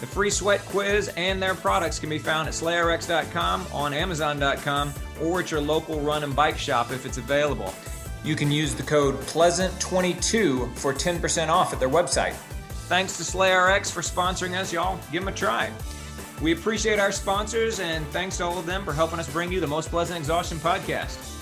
The free sweat quiz and their products can be found at slayrx.com, on amazon.com, or at your local run and bike shop if it's available. You can use the code PLEASANT22 for 10% off at their website. Thanks to SlayRx for sponsoring us, y'all. Give them a try. We appreciate our sponsors and thanks to all of them for helping us bring you the Most Pleasant Exhaustion podcast.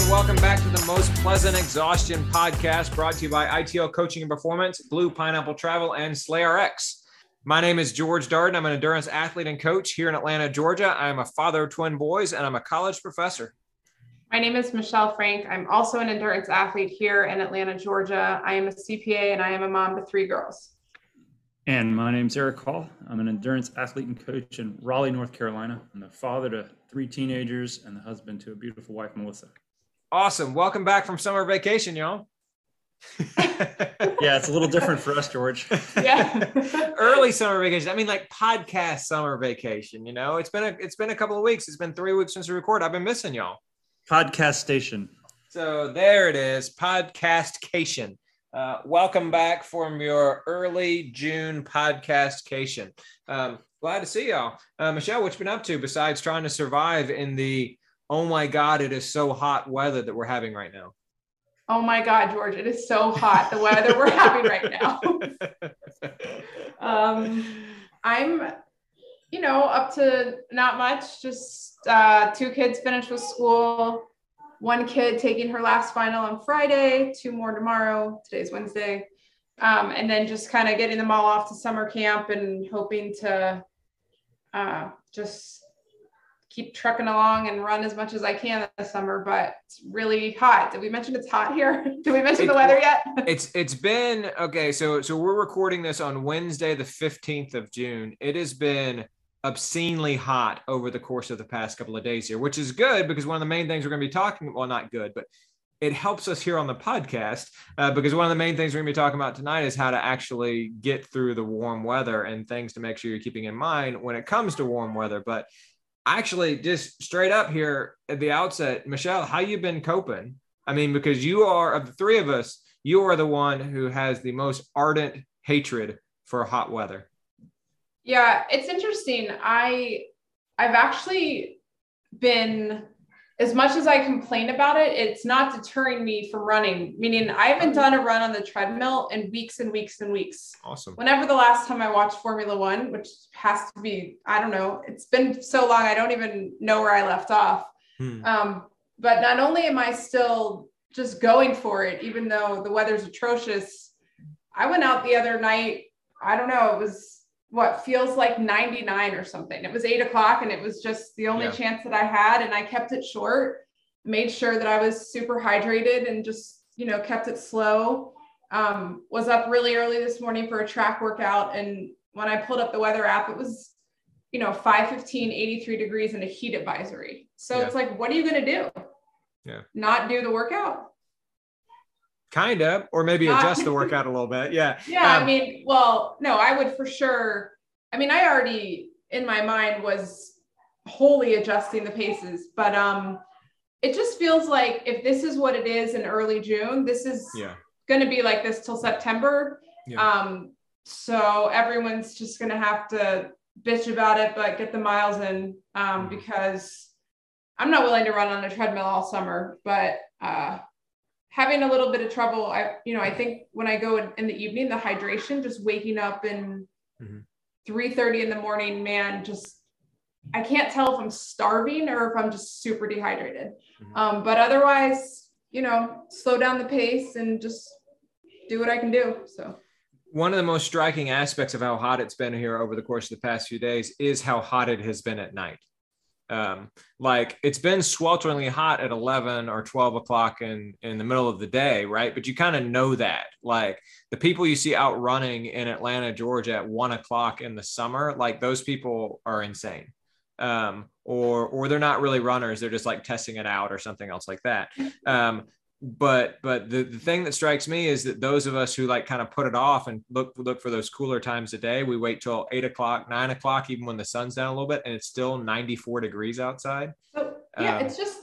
And welcome back to the Most Pleasant Exhaustion podcast brought to you by ITL Coaching and Performance, Blue Pineapple Travel, and SlayRx. My name is George Darden. I'm an endurance athlete and coach here in Atlanta, Georgia. I'm a father of twin boys, and I'm a college professor. My name is Michelle Frank. I'm also an endurance athlete here in Atlanta, Georgia. I am a CPA and I am a mom to three girls. And my name's Eric Hall. I'm an endurance athlete and coach in Raleigh, North Carolina. I'm the father to three teenagers and the husband to a beautiful wife, Melissa. Awesome. Welcome back from summer vacation, y'all. yeah, it's a little different for us, George. Yeah. Early summer vacation. I mean, like podcast summer vacation. You know, it's been a it's been a couple of weeks. It's been three weeks since we record. I've been missing y'all. Podcast station. So there it is, podcastcation. Uh, welcome back from your early June podcastcation. Um, glad to see y'all. Uh, Michelle, what you been up to besides trying to survive in the oh my god, it is so hot weather that we're having right now? Oh my God, George, it is so hot, the weather we're having right now. um, I'm, you know, up to not much, just uh, two kids finished with school, one kid taking her last final on Friday, two more tomorrow. Today's Wednesday. Um, and then just kind of getting them all off to summer camp and hoping to uh, just keep trucking along and run as much as I can this summer, but it's really hot. Did we mention it's hot here? Did we mention It- the weather yet? it's it's been okay so so we're recording this on wednesday the 15th of june it has been obscenely hot over the course of the past couple of days here which is good because one of the main things we're going to be talking well not good but it helps us here on the podcast uh, because one of the main things we're going to be talking about tonight is how to actually get through the warm weather and things to make sure you're keeping in mind when it comes to warm weather but actually just straight up here at the outset michelle how you been coping i mean because you are of the three of us you are the one who has the most ardent hatred for hot weather. Yeah, it's interesting. I I've actually been as much as I complain about it, it's not deterring me from running. Meaning I haven't done a run on the treadmill in weeks and weeks and weeks. Awesome. Whenever the last time I watched Formula One, which has to be, I don't know, it's been so long I don't even know where I left off. Hmm. Um, but not only am I still just going for it, even though the weather's atrocious, I went out the other night. I don't know, it was what feels like 99 or something. It was eight o'clock and it was just the only Yeah. chance that I had. And I kept it short, made sure that I was super hydrated and just, you know, kept it slow. Um, was up really early this morning for a track workout. And when I pulled up the weather app, it was, you know, 515, 83 degrees and a heat advisory. So Yeah. it's like, what are you going to do? Yeah. Not do the workout? Kind of, or maybe adjust the workout a little bit. Yeah. Yeah, Um, I mean, well, no, I would for sure. I mean, I already in my mind was wholly adjusting the paces, but um it just feels like if this is what it is in early June, this is Yeah. going to be like this till September. Yeah. Um so everyone's just going to have to bitch about it but get the miles in um Mhm. because I'm not willing to run on a treadmill all summer, but uh having a little bit of trouble i you know i think when i go in, in the evening the hydration just waking up and Mhm. 3.30 in the morning man just i can't tell if i'm starving or if i'm just super dehydrated Mhm. um, but otherwise you know slow down the pace and just do what i can do so One of the most striking aspects of how hot it's been here over the course of the past few days is how hot it has been at night. Um, like it's been swelteringly hot at 11 or 12 o'clock in, in the middle of the day, right? But you kind of know that. Like the people you see out running in Atlanta, Georgia at one o'clock in the summer, like those people are insane. Um, or or they're not really runners, they're just like testing it out or something else like that. Um, but but the, the thing that strikes me is that those of us who like kind of put it off and look look for those cooler times a day we wait till eight o'clock nine o'clock even when the sun's down a little bit and it's still 94 degrees outside. So yeah Um, it's just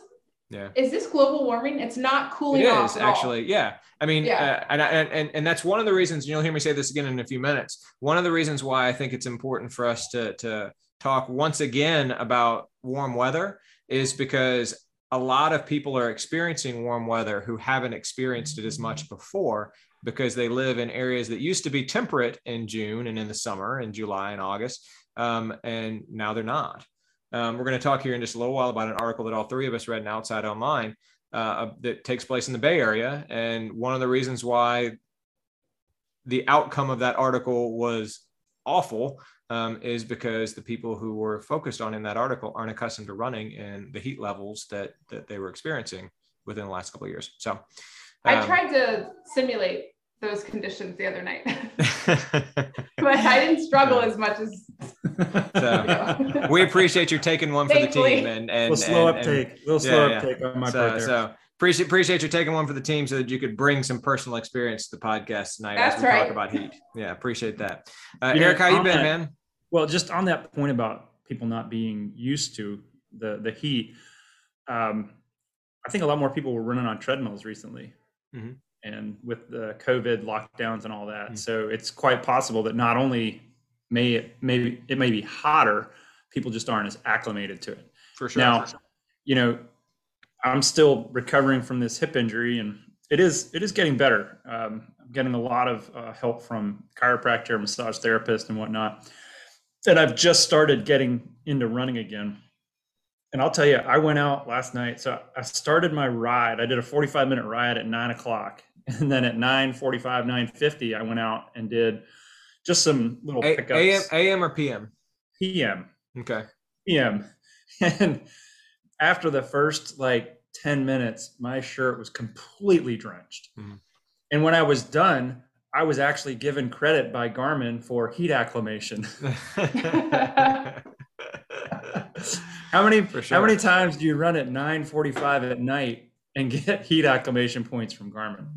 yeah. is this global warming? It's not cooling it off is actually yeah. I mean Yeah. uh, and, and and and that's one of the reasons and you'll hear me say this again in a few minutes one of the reasons why i think it's important for us to to talk once again about warm weather is because a lot of people are experiencing warm weather who haven't experienced it as much before because they live in areas that used to be temperate in June and in the summer in July and August, um, and now they're not. Um, we're going to talk here in just a little while about an article that all three of us read in Outside Online uh, that takes place in the Bay Area, and one of the reasons why the outcome of that article was awful um, is because the people who were focused on in that article aren't accustomed to running in the heat levels that that they were experiencing within the last couple of years. So, i um, tried to simulate those conditions the other night but i didn't struggle as much as so we appreciate you taking one for the team and and little slow and- and- uptake. little yeah, slow yeah. uptake on my so, part there. so appreciate appreciate you taking one for the team so that you could bring some personal experience to the podcast tonight as That's we talk about heat. Yeah, appreciate that. Uh, You know, Eric, how you been, that- man? Well, just on that point about people not being used to the the heat, um, I think a lot more people were running on treadmills recently, Mhm. and with the COVID lockdowns and all that, Mhm. so it's quite possible that not only may it maybe it may be hotter, people just aren't as acclimated to it. For sure. Now, you know, I'm still recovering from this hip injury, and it is it is getting better. Um, I'm getting a lot of uh, help from chiropractor, massage therapist, and whatnot. And I've just started getting into running again. And I'll tell you, I went out last night. So I started my ride. I did a 45 minute ride at nine o'clock, and then at 9:45, 9:50, I went out and did just some little A- pickups. AM, AM or PM? PM. Okay. PM. And after the first like 10 minutes, my shirt was completely drenched. Mhm. And when I was done, I was actually given credit by Garmin for heat acclimation. how many For how many times do you run at 9:45 at night and get heat acclimation points from Garmin?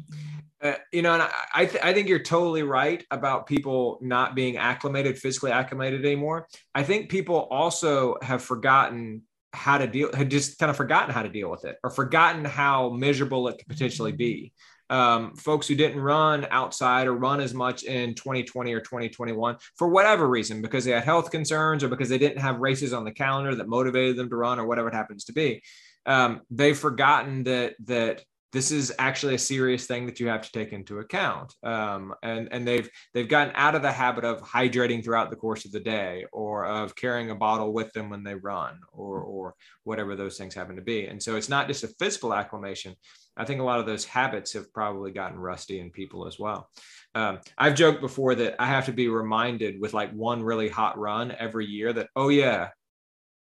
Uh, you know, and I I, th- I think you're totally right about people not being acclimated, physically acclimated anymore. I think people also have forgotten how to deal, had just kind of forgotten how to deal with it, or forgotten how miserable it could potentially be. Um, folks who didn't run outside or run as much in 2020 or 2021 for whatever reason, because they had health concerns or because they didn't have races on the calendar that motivated them to run or whatever it happens to be. Um, they've forgotten that that this is actually a serious thing that you have to take into account. Um, and and they've they've gotten out of the habit of hydrating throughout the course of the day, or of carrying a bottle with them when they run, or or whatever those things happen to be. And so it's not just a physical acclimation. I think a lot of those habits have probably gotten rusty in people as well. Um, I've joked before that I have to be reminded with like one really hot run every year that oh yeah,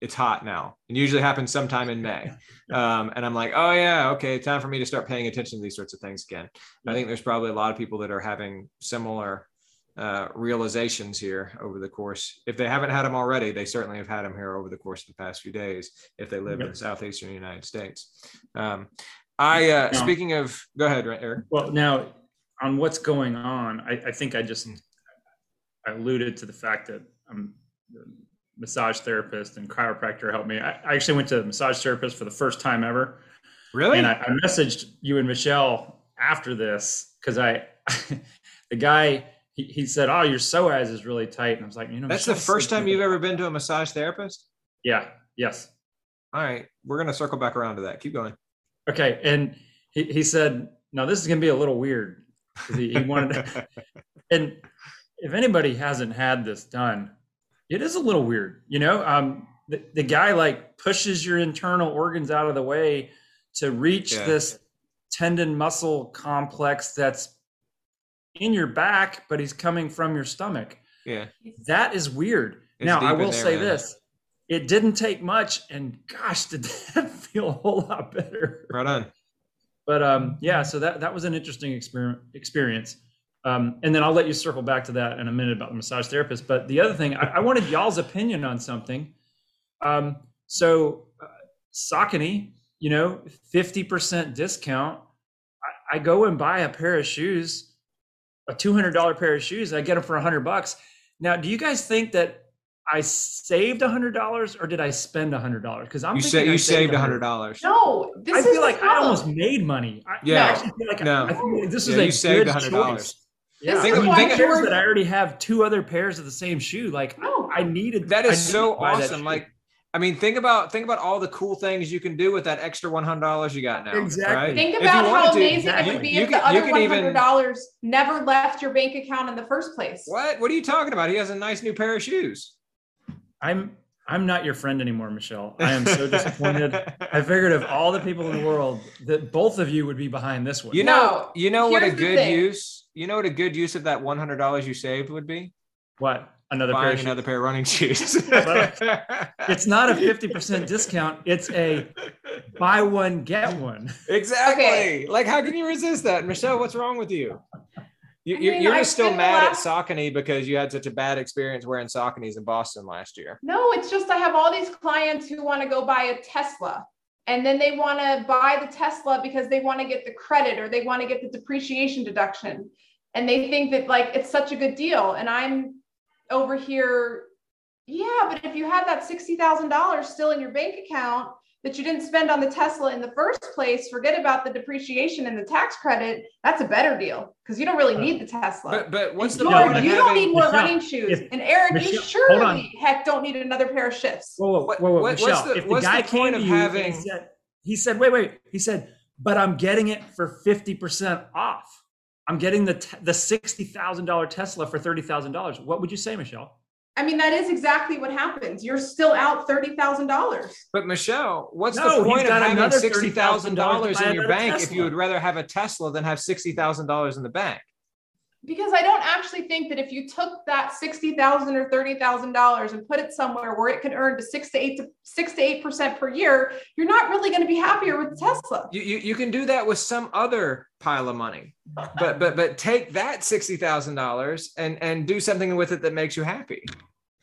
it's hot now. And usually happens sometime in May. Um, and I'm like, oh yeah, okay, time for me to start paying attention to these sorts of things again. I think there's probably a lot of people that are having similar uh, realizations here over the course. If they haven't had them already, they certainly have had them here over the course of the past few days. If they live in the southeastern United States. Um, I uh, Now- speaking of, go ahead, Eric. Well, now on what's going on, I, I think I just I alluded to the fact that I'm a massage therapist and chiropractor helped me. I, I actually went to a massage therapist for the first time ever, Really? and I, I messaged you and Michelle after this because I the guy he, he said, "Oh, your psoas is really tight," and I was like, "You know, That's the first time you've ever been to a massage therapist. Yeah. Yes. All right, we're gonna circle back around to that. Keep going. Okay. And he, he said, "Now this is gonna be a little weird." He, he wanted. and if anybody hasn't had this done, it is a little weird, you know. Um, the, the guy like pushes your internal organs out of the way to reach Yeah. this tendon muscle complex that's in your back, but he's coming from your stomach. yeah. That is weird. It's now I will there, say man. this: it didn't take much, and gosh, did that feel a whole lot better. Right on. But um, yeah, so that that was an interesting exper- experience. Um, and then I'll let you circle back to that in a minute about the massage therapist. But the other thing, I, I wanted y'all's opinion on something. Um, so uh, Saucony, you know, fifty percent discount. I, I go and buy a pair of shoes, a two hundred dollar pair of shoes. I get them for a hundred bucks. Now, do you guys think that I saved a hundred dollars or did I spend a hundred dollars? Because I'm You thinking say I you saved a $100. hundred dollars. No, this I is feel the like I almost made money. I, Yeah. I actually feel like No. I, I feel like this Yeah, is a you saved good $100. choice. Yeah, Think I of- mean, think who of- that I already have two other pairs of the same shoe? Like No. I needed that is needed so to buy that awesome. Like, I mean, think about think about all the cool things you can do with that extra one hundred dollars you got now. Exactly. Right? Think If you about wanted how to, amazing it exactly. would be You if could- the you other could one even- hundred dollars never left your bank account in the first place. What? What are you talking about? He has a nice new pair of shoes. I'm I'm not your friend anymore, Michelle. I am so disappointed. I figured of all the people in the world that both of you would be behind this one. You know, you know what a good thing. use. You know what a good use of that one hundred dollars you saved would be what? Another pair buying of shoes? another pair of running shoes. It's not a 50% discount. It's a buy one, get one. exactly. Okay. Like, how can you resist that, Michelle? What's wrong with you? You, I you're, mean, you're just still mad last- at Saucony because you had such a bad experience wearing Sauconys in Boston last year. No, it's just I have all these clients who want to go buy a Tesla. And then they want to buy the Tesla because they want to get the credit or they want to get the depreciation deduction. And they think that like it's such a good deal. And I'm over here, yeah, but if you have that $60,000 still in your bank account that you didn't spend on the Tesla in the first place, forget about the depreciation and the tax credit. That's a better deal because you don't really need the Tesla. But but what's the you point of you don't having? need more Michelle, running shoes. if- and Eric, Michelle, you hold surely heck don't need another pair of shifts. Whoa, whoa, whoa, whoa, what- what's Michelle. the- if the what's guy the came point to of you having- and said, he said, wait, wait, he said, but I'm getting it for 50% off. I'm getting the te- the $60,000 Tesla for $30,000. What would you say, Michelle? I mean, that is exactly what happens. You're still out thirty thousand dollars. But Michelle, what's No, the point of having sixty thousand dollars in your bank another if you would rather have a Tesla than have sixty thousand dollars in the bank? Because I don't actually think that if you took that sixty thousand or thirty thousand dollars and put it somewhere where it could earn to six to eight to six to eight percent per year, you're not really going to be happier with Tesla. You, you you can do that with some other pile of money, but but but take that sixty thousand dollars and and do something with it that makes you happy.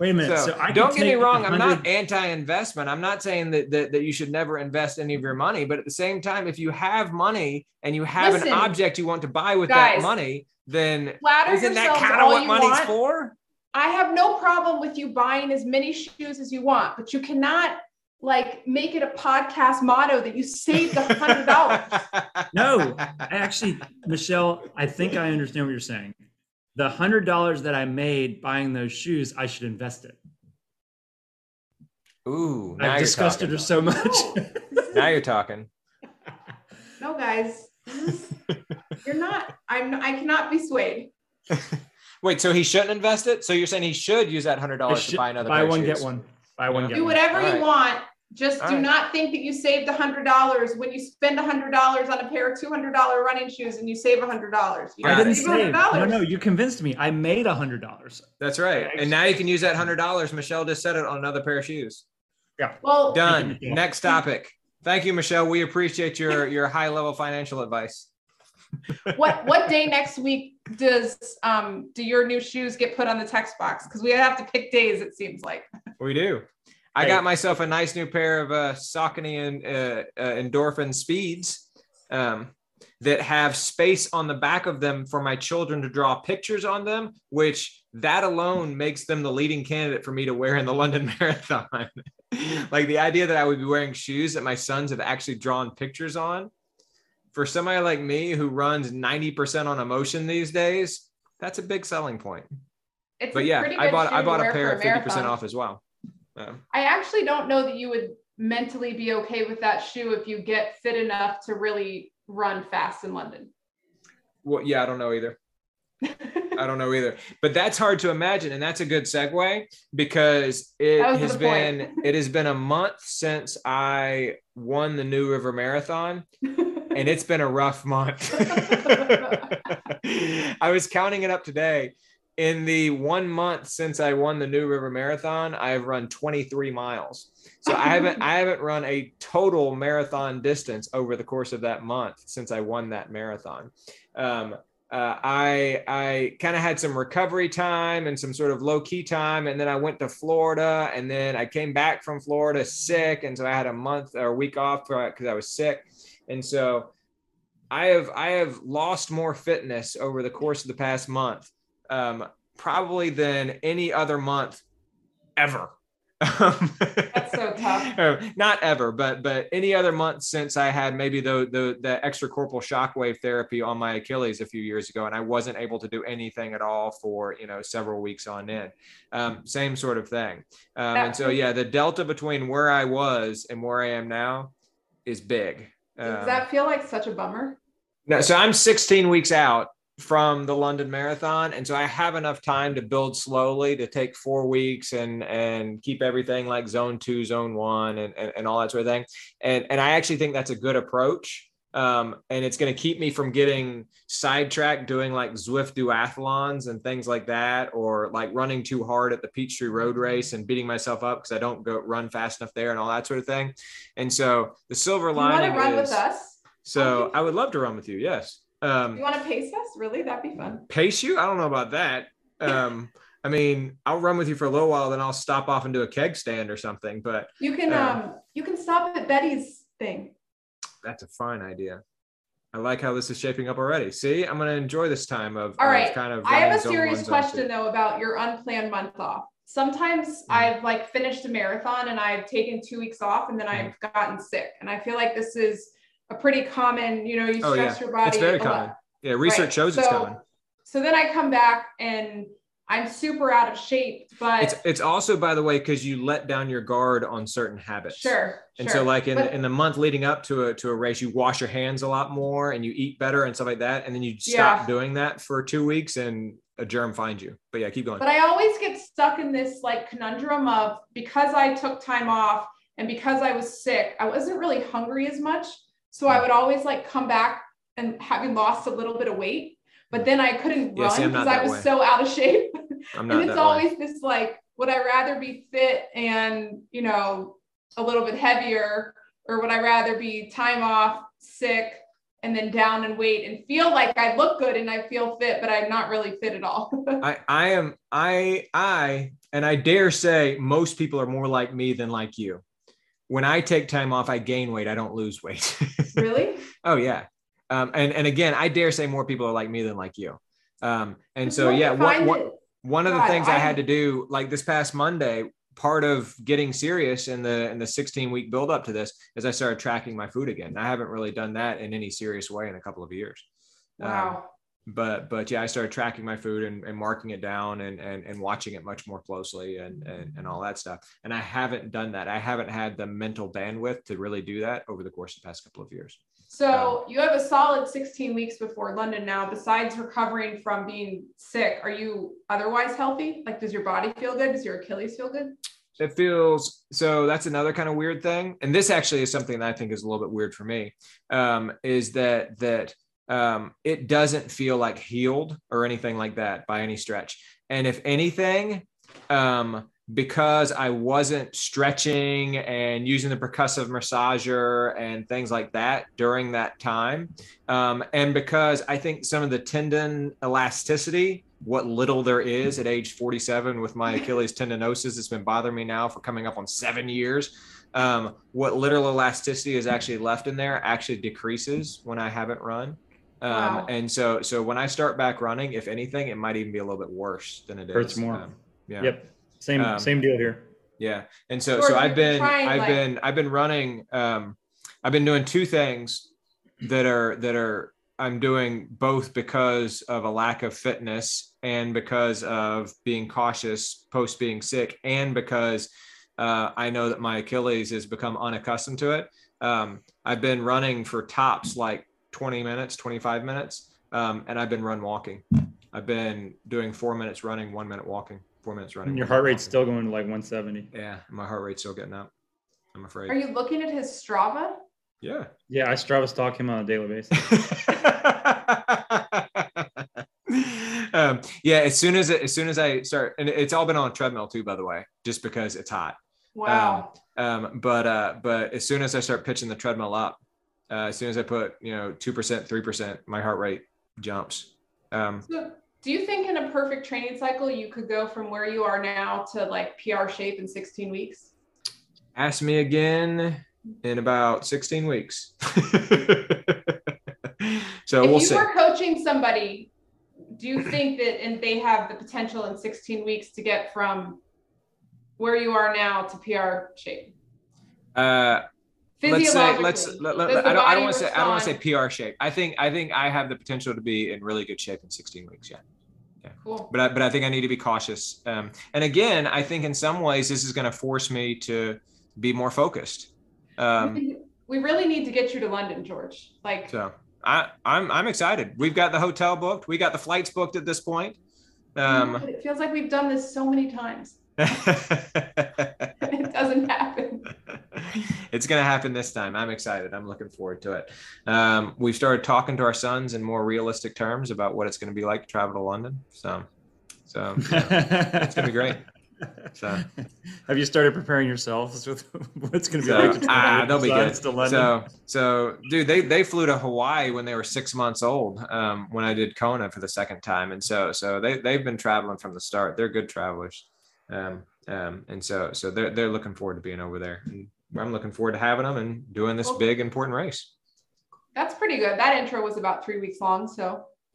Wait a minute. So, So, I don't get me take wrong. I'm not anti-investment. I'm not saying that, that that you should never invest any of your money. But at the same time, if you have money and you have Listen, an object you want to buy with that money, then Flatter isn't that kind of what you money's want. for? I have no problem with you buying as many shoes as you want, but you cannot like make it a podcast motto that you saved a hundred dollars. No, I Actually, Michelle, I think I understand what you're saying. The hundred dollars that I made buying those shoes, I should invest it. Ooh, I've you're discussed it so much. Now you're talking. no, guys, this is- you're not. I'm. I cannot be swayed. Wait, so he shouldn't invest it? So you're saying he should use that hundred dollars to buy another buy pair of one, shoes? get one. Buy one, Yeah. get Do whatever All you right. want. Just All do right. not think that you saved a hundred dollars when you spend a hundred dollars on a pair of two hundred dollar running shoes and you save a hundred dollars. I didn't save. No, $100. no, you convinced me. I made a hundred dollars. That's right. And now you can use that hundred dollars. Michelle just said it on another pair of shoes. Yeah. Well, Done. Next topic. Thank you, Michelle. We appreciate your your high level financial advice. what what day next week does um do your new shoes get put on the text box? Because we have to pick days. It seems like. We do. I Hey. got myself a nice new pair of uh, Saucony and uh, uh, Endorphin Speeds um, that have space on the back of them for my children to draw pictures on them, which that alone makes them the leading candidate for me to wear in the London Marathon. like the idea that I would be wearing shoes that my sons have actually drawn pictures on. For somebody like me who runs 90% on emotion these days, that's a big selling point. It's But yeah, I bought I bought a pair at 50% marathon. off as well. Um, I actually don't know that you would mentally be okay with that shoe if you get fit enough to really run fast in London. Well, yeah, I don't know either. I don't know either. But that's hard to imagine, and that's a good segue because it has been it has been a month since I won the New River Marathon, and it's been a rough month. I was counting it up today. In the one month since I won the New River Marathon, I have run 23 miles. So I haven't I haven't run a total marathon distance over the course of that month since I won that marathon. Um, uh, I I kind of had some recovery time and some sort of low key time, and then I went to Florida, and then I came back from Florida sick, and so I had a month or a week off because I was sick, and so I have I have lost more fitness over the course of the past month, um, probably than any other month ever. That's so tough. Uh, Not ever, but but any other month since I had maybe the the the extracorporeal shockwave therapy on my Achilles a few years ago, and I wasn't able to do anything at all for you know several weeks on end. Um, same sort of thing. Um, and so yeah, the delta between where I was and where I am now is big. Does Um, that feel like such a bummer? no, so I'm 16 weeks out from the London Marathon, and so I have enough time to build slowly to take four weeks and and keep everything like zone two, zone one, and and, and all that sort of thing. And and I actually think that's a good approach. Um, and it's going to keep me from getting sidetracked doing like Zwift duathlons and things like that, or like running too hard at the Peachtree Road Race and beating myself up because I don't go run fast enough there and all that sort of thing. And so the silver You want to run is, with us? so I would love to run with you. Yes. Um, You want to pace us? Really? That'd be fun. pace you? I don't know about that. Um, I mean, I'll run with you for a little while, then I'll stop off and do a keg stand or something. But You can Uh, um you can stop at Betty's thing. that's a fine idea. I like how this is shaping up already. See, I'm going to enjoy this time of, all right. of kind of. I have a serious question though about your unplanned month off. Sometimes Mm-hmm. I've like finished a marathon and I've taken two weeks off and then Mm-hmm. I've gotten sick. And I feel like this is a pretty common, you know, you Oh, stress yeah. your body. It's very a lot. common. Yeah, research Right. shows it's common. So then I come back and I'm super out of shape, but It's it's also, by the way, because you let down your guard on certain habits. sure. And sure. so, like in, But- in the month leading up to a to a race, you wash your hands a lot more and you eat better and stuff like that. And then you stop Yeah. doing that for two weeks and a germ finds you. But yeah, keep going. But I always get stuck in this like conundrum of because I took time off and because I was sick, I wasn't really hungry as much. So I would always like come back and having lost a little bit of weight. but then I couldn't Yeah, run because I was way. so out of shape. I'm not and it's that way. always this like, would I rather be fit and, you know, a little bit heavier, or would I rather be time off, sick, and then down and weight and feel like I look good and I feel fit, but I'm not really fit at all. I, I am I I and I dare say most people are more like me than like you. When I take time off, I gain weight. I don't lose weight. really? oh yeah. Um, and and again, I dare say more people are like me than like you. Um, and so yeah, you what, find what, it- one of the God, things I, I- had to do, like this past Monday, part of getting serious in the in the 16 week build up to this is I started tracking my food again. I haven't really done that in any serious way in a couple of years. Um, wow. But but yeah, I started tracking my food and, and marking it down and, and and watching it much more closely and, and and all that stuff. And I haven't done that. I haven't had the mental bandwidth to really do that over the course of the past couple of years. So you have a solid 16 weeks before London now. Besides recovering from being sick, are you otherwise healthy? Like, does your body feel good? Does your Achilles feel good? It feels so. That's another kind of weird thing, and this actually is something that I think is a little bit weird for me. Um, is that that um, it doesn't feel like healed or anything like that by any stretch. And if anything, um, because I wasn't stretching and using the percussive massager and things like that during that time, um, and because I think some of the tendon elasticity, what little there is at age 47 with my Achilles tendinosis, it's been bothering me now for coming up on seven years. Um, what little elasticity is actually left in there actually decreases when I haven't run. Um, Wow. And so, so when I start back running, if anything, it might even be a little bit worse than it is. Hurts more. Um, yeah. Yep. Same Um, same deal here. Yeah. And so George, so I've been been trying, I've like- been I've been running um I've been doing two things that are that are I'm doing both because of a lack of fitness and because of being cautious post being sick and because uh, I know that my Achilles has become unaccustomed to it. Um, I've been running for tops like 20 minutes, 25 minutes, um, and I've been run walking. I've been doing four minutes running, one minute walking, four minutes running. And your heart rate's walking. still going to like 170. Yeah, my heart rate's still getting up. I'm afraid. Are you looking at his Strava? Yeah. Yeah, I Strava stalk him on a daily basis. um, yeah. As soon as as soon as I start, and it's all been on a treadmill too, by the way, just because it's hot. Wow. Um, but uh, but as soon as I start pitching the treadmill up, uh, as soon as I put you know two percent, three percent, my heart rate jumps. Um, so do you think in a perfect training cycle you could go from where you are now to like PR shape in 16 weeks? ask me again in about 16 weeks. so if we'll you see. were coaching somebody, do you think that and they have the potential in 16 weeks to get from where you are now to PR shape? Uh, let's say let's let, let- I don't, I don't want to say I don't want to say? PR shape. I think I think I have the potential to be in really good shape in 16 weeks. Yeah. Cool. But I, but I think I need to be cautious. Um, and again, I think in some ways this is going to force me to be more focused. Um, we really need to get you to London, George. Like, so I, I'm I'm excited. We've got the hotel booked. We got the flights booked at this point. Um, it feels like we've done this so many times. it doesn't happen. It's going to happen this time. I'm excited. I'm looking forward to it. Um, we've started talking to our sons in more realistic terms about what it's going to be like to travel to London. So, so it's going to be great. So, Have you started preparing yourselves with what's going to be so like to ah, they'll be good. to London? So, so dude, they they flew to Hawaii when they were six months old. Um, when I did Kona for the second time, and so so they they've been traveling from the start. They're good travelers. Um, um, and so so they're they're looking forward to being over there. And I'm looking forward to having them and doing this Well- big important race. That's pretty good. That intro was about three weeks long. So,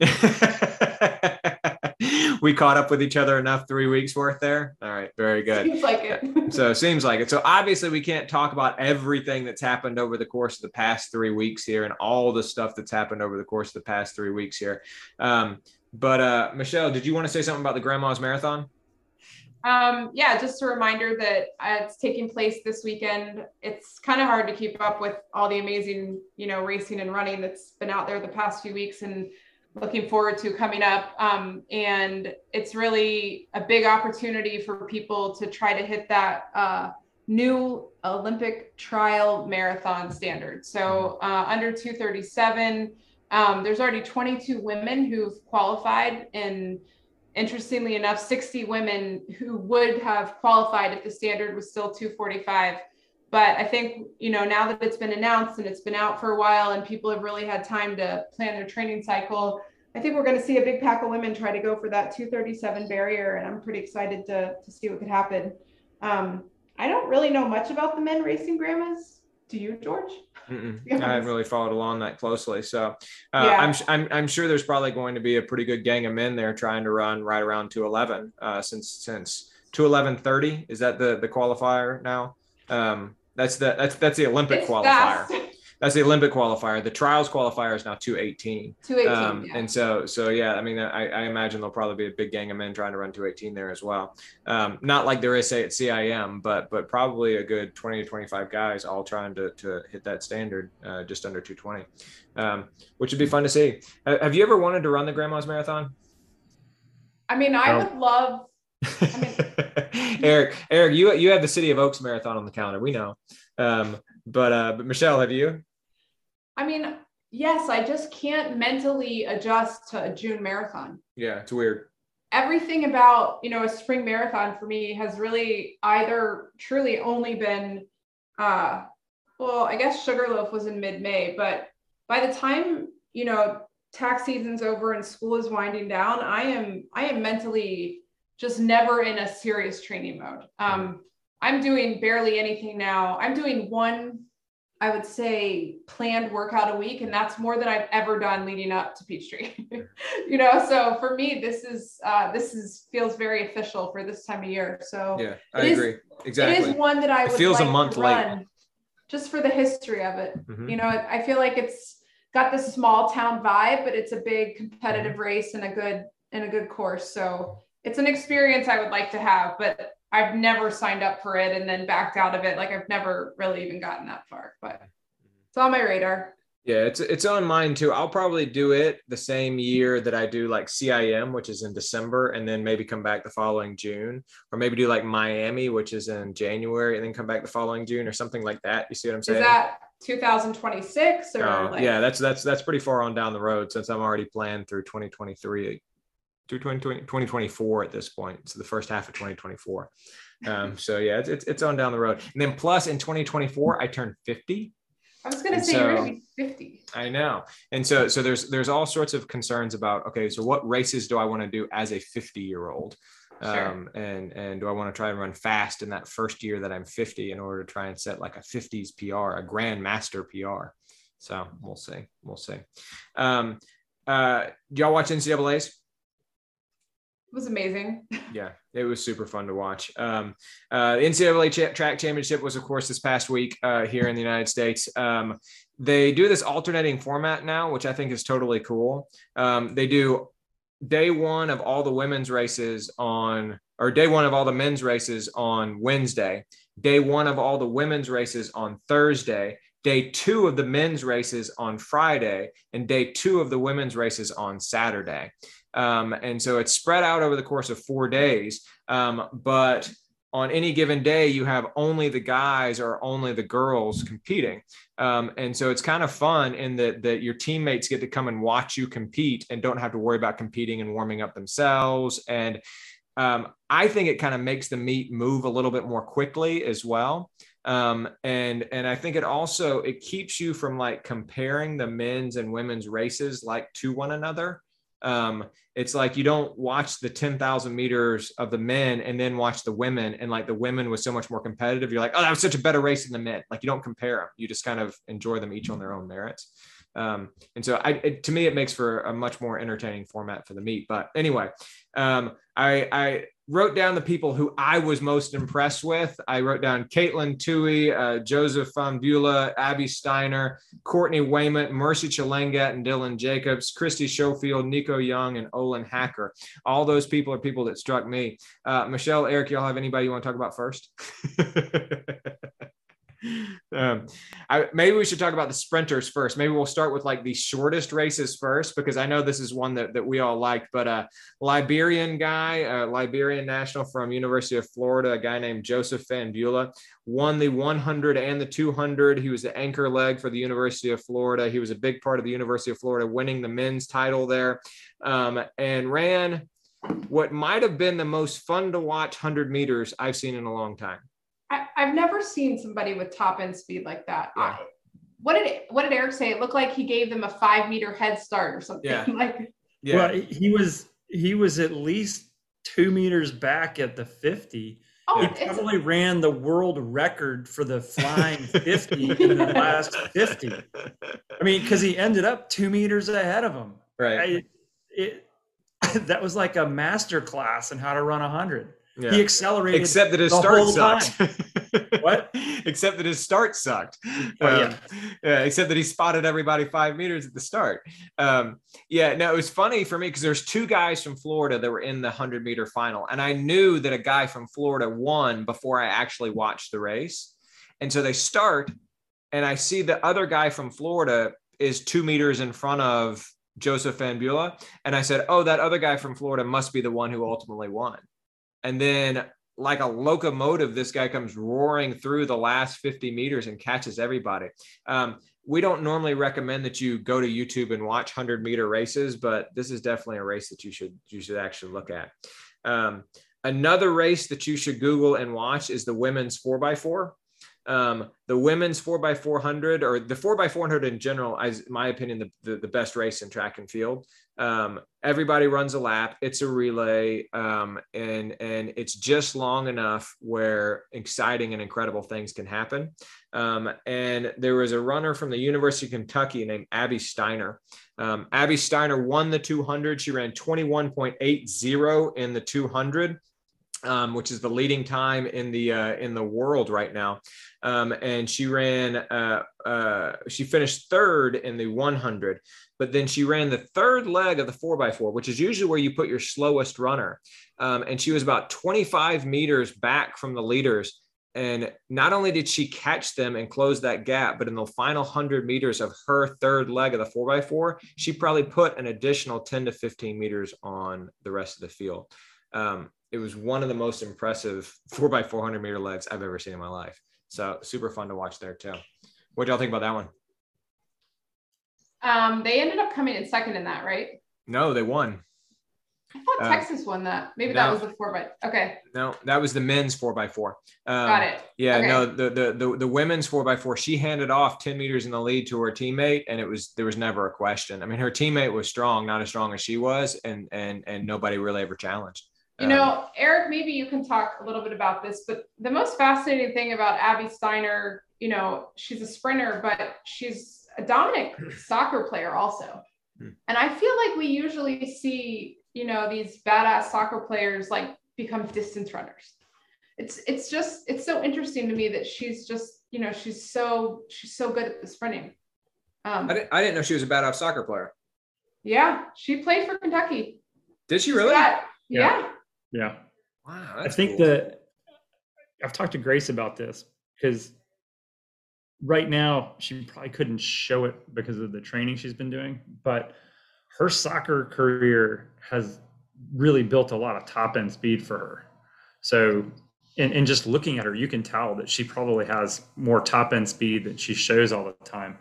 we caught up with each other enough three weeks worth there. All right, very good. seems like it. So it seems like it. So obviously we can't talk about everything that's happened over the course of the past three weeks here and all the stuff that's happened over the course of the past three weeks here. Um, but uh, Michelle, did you want to say something about the Grandma's Marathon? Um, yeah, just a reminder that uh, it's taking place this weekend. It's kind of hard to keep up with all the amazing, you know, racing and running that's been out there the past few weeks and looking forward to coming up. Um, and it's really a big opportunity for people to try to hit that uh, new Olympic trial marathon standard. So uh, under 237, Um, there's already 22 women who've qualified, and interestingly enough, 60 women who would have qualified if the standard was still 245. But I think, you know, now that it's been announced and it's been out for a while and people have really had time to plan their training cycle, I think we're going to see a big pack of women try to go for that 237 barrier. And I'm pretty excited to, to see what could happen. Um, I don't really know much about the men racing grandmas. Do you, George? I haven't really followed along that closely. So uh, yeah. I'm, I'm, I'm sure there's probably going to be a pretty good gang of men there trying to run right around 211 uh, since, since 211.30. Is that the, the qualifier now? Um, that's the that's that's the Olympic it's qualifier. Fast. That's the Olympic qualifier. The trials qualifier is now 218. 218. Um, yeah. And so, so yeah, I mean, I, I, imagine there'll probably be a big gang of men trying to run 218 there as well. Um, not like there is say at CIM, but but probably a good 20 to 25 guys all trying to, to hit that standard uh, just under 220, um, which would be fun to see. Have you ever wanted to run the Grandma's Marathon? I mean, I would love. I mean, Eric, Eric, you you have the City of Oaks Marathon on the calendar. We know. Um, but uh, but Michelle, have you? I mean, yes, I just can't mentally adjust to a June marathon. Yeah, it's weird. Everything about, you know, a spring marathon for me has really either truly only been uh well, I guess Sugarloaf was in mid-May, but by the time, you know, tax season's over and school is winding down, I am I am mentally just never in a serious training mode. Um I'm doing barely anything now. I'm doing one I would say planned workout a week, and that's more than I've ever done leading up to Peachtree. you know, so for me, this is uh, this is feels very official for this time of year. So yeah, I agree. Is, exactly. It is one that I it feels like a month late, just for the history of it. Mm-hmm. You know, I feel like it's got this small town vibe, but it's a big competitive mm-hmm. race and a good and a good course. So it's an experience I would like to have, but I've never signed up for it and then backed out of it. Like I've never really even gotten that far, but it's on my radar. Yeah, it's it's on mine too. I'll probably do it the same year that I do like CIM, which is in December, and then maybe come back the following June, or maybe do like Miami, which is in January, and then come back the following June, or something like that. You see what I'm saying? Is that 2026 or? Oh, like- yeah, that's that's that's pretty far on down the road since I'm already planned through 2023 through 2020, 2024 at this point. So the first half of 2024. Um, so yeah, it's, it's, it's on down the road. And then plus in 2024, I turned 50. I was going to say so, you're going to be 50. I know. And so, so there's, there's all sorts of concerns about, okay, so what races do I want to do as a 50 year old? Sure. Um, and, and do I want to try and run fast in that first year that I'm 50 in order to try and set like a 50s PR, a grandmaster PR. So we'll see. We'll see. Um, uh, do y'all watch NCAA's? Was amazing. yeah, it was super fun to watch. Um, uh, the NCAA ch- track championship was, of course, this past week uh, here in the United States. Um, they do this alternating format now, which I think is totally cool. Um, they do day one of all the women's races on, or day one of all the men's races on Wednesday, day one of all the women's races on Thursday, day two of the men's races on Friday, and day two of the women's races on Saturday. Um, and so it's spread out over the course of four days. Um, but on any given day, you have only the guys or only the girls competing. Um, and so it's kind of fun in that, that your teammates get to come and watch you compete and don't have to worry about competing and warming up themselves. And um, I think it kind of makes the meet move a little bit more quickly as well. Um, and and I think it also it keeps you from like comparing the men's and women's races like to one another um, it's like you don't watch the 10,000 meters of the men and then watch the women. And like the women was so much more competitive. You're like, oh, that was such a better race than the men. Like you don't compare them. You just kind of enjoy them each on their own merits. Um, and so I, it, to me, it makes for a much more entertaining format for the meet. But anyway, um, I, I wrote down the people who I was most impressed with. I wrote down Katelyn Tuohy, uh, Joseph Fahnbulleh, Abby Steiner, Courtney Wayment, Mercy Chelangat, and Dylan Jacobs, Kristie Schoffield, Nico Young, and Olin Hacker. All those people are people that struck me. Uh, Michelle, Eric, y'all have anybody you want to talk about first? um, I, maybe we should talk about the sprinters first. Maybe we'll start with like the shortest races first, because I know this is one that, that we all liked. But a uh, Liberian guy, a Liberian national from University of Florida, a guy named Joseph Fahnbulleh, won the 100 and the 200. He was the anchor leg for the University of Florida. He was a big part of the University of Florida winning the men's title there, um, and ran what might have been the most fun to watch 100 meters I've seen in a long time. I, have never seen somebody with top end speed like that. Yeah. I, what did what did Eric say? It looked like he gave them a five meter head start or something. Yeah. like yeah. Well, he was he was at least two meters back at the 50. Oh, he probably ran the world record for the flying 50 in the last 50. I mean, because he ended up two meters ahead of him. Right. I, it, that was like a master class in how to run a hundred. Yeah. He accelerated, except that his start sucked. what? Except that his start sucked. Oh, um, yeah. yeah. Except that he spotted everybody five meters at the start. Um, yeah. No, it was funny for me because there's two guys from Florida that were in the hundred meter final, and I knew that a guy from Florida won before I actually watched the race, and so they start, and I see the other guy from Florida is two meters in front of Joseph Fahnbulleh. And I said, oh, that other guy from Florida must be the one who ultimately won. And then, like a locomotive, this guy comes roaring through the last 50 meters and catches everybody. Um, we don't normally recommend that you go to YouTube and watch 100 meter races, but this is definitely a race that you should you should actually look at. Um, another race that you should Google and watch is the women's 4x4. Um, the women's 4x400 or the 4x400 in general, is my opinion, the, the, the, best race in track and field. Um, everybody runs a lap. It's a relay, um, and and it's just long enough where exciting and incredible things can happen. Um, and there was a runner from the University of Kentucky named Abby Steiner. Um, Abby Steiner won the 200. She ran 21.80 in the 200 um, which is the leading time in the uh, in the world right now. Um, and she ran uh, uh, she finished third in the 100, but then she ran the third leg of the 4x4, which is usually where you put your slowest runner. Um, and she was about 25 meters back from the leaders. And not only did she catch them and close that gap, but in the final 100 meters of her third leg of the 4x4, she probably put an additional 10 to 15 meters on the rest of the field. Um, it was one of the most impressive 4x400 meter legs I've ever seen in my life. So super fun to watch there too. What did y'all think about that one? Um, they ended up coming in second in that, right? No, they won. I thought uh, Texas won that. Maybe no, that was the four by. Okay. No, that was the men's four by four. Um, Got it. Yeah, okay. no, the, the the the women's four by four. She handed off ten meters in the lead to her teammate, and it was there was never a question. I mean, her teammate was strong, not as strong as she was, and and and nobody really ever challenged. You know, Eric, maybe you can talk a little bit about this, but the most fascinating thing about Abby Steiner, you know, she's a sprinter, but she's a dominant soccer player also. Hmm. And I feel like we usually see, you know, these badass soccer players like become distance runners. It's it's just it's so interesting to me that she's just, you know, she's so she's so good at the sprinting. Um, I, didn't, I didn't know she was a badass soccer player. Yeah, she played for Kentucky. Did she really? yeah. yeah. Yeah. Wow. I think cool. that I've talked to Grace about this because right now she probably couldn't show it because of the training she's been doing, but her soccer career has really built a lot of top end speed for her. So, and, and just looking at her, you can tell that she probably has more top end speed than she shows all the time.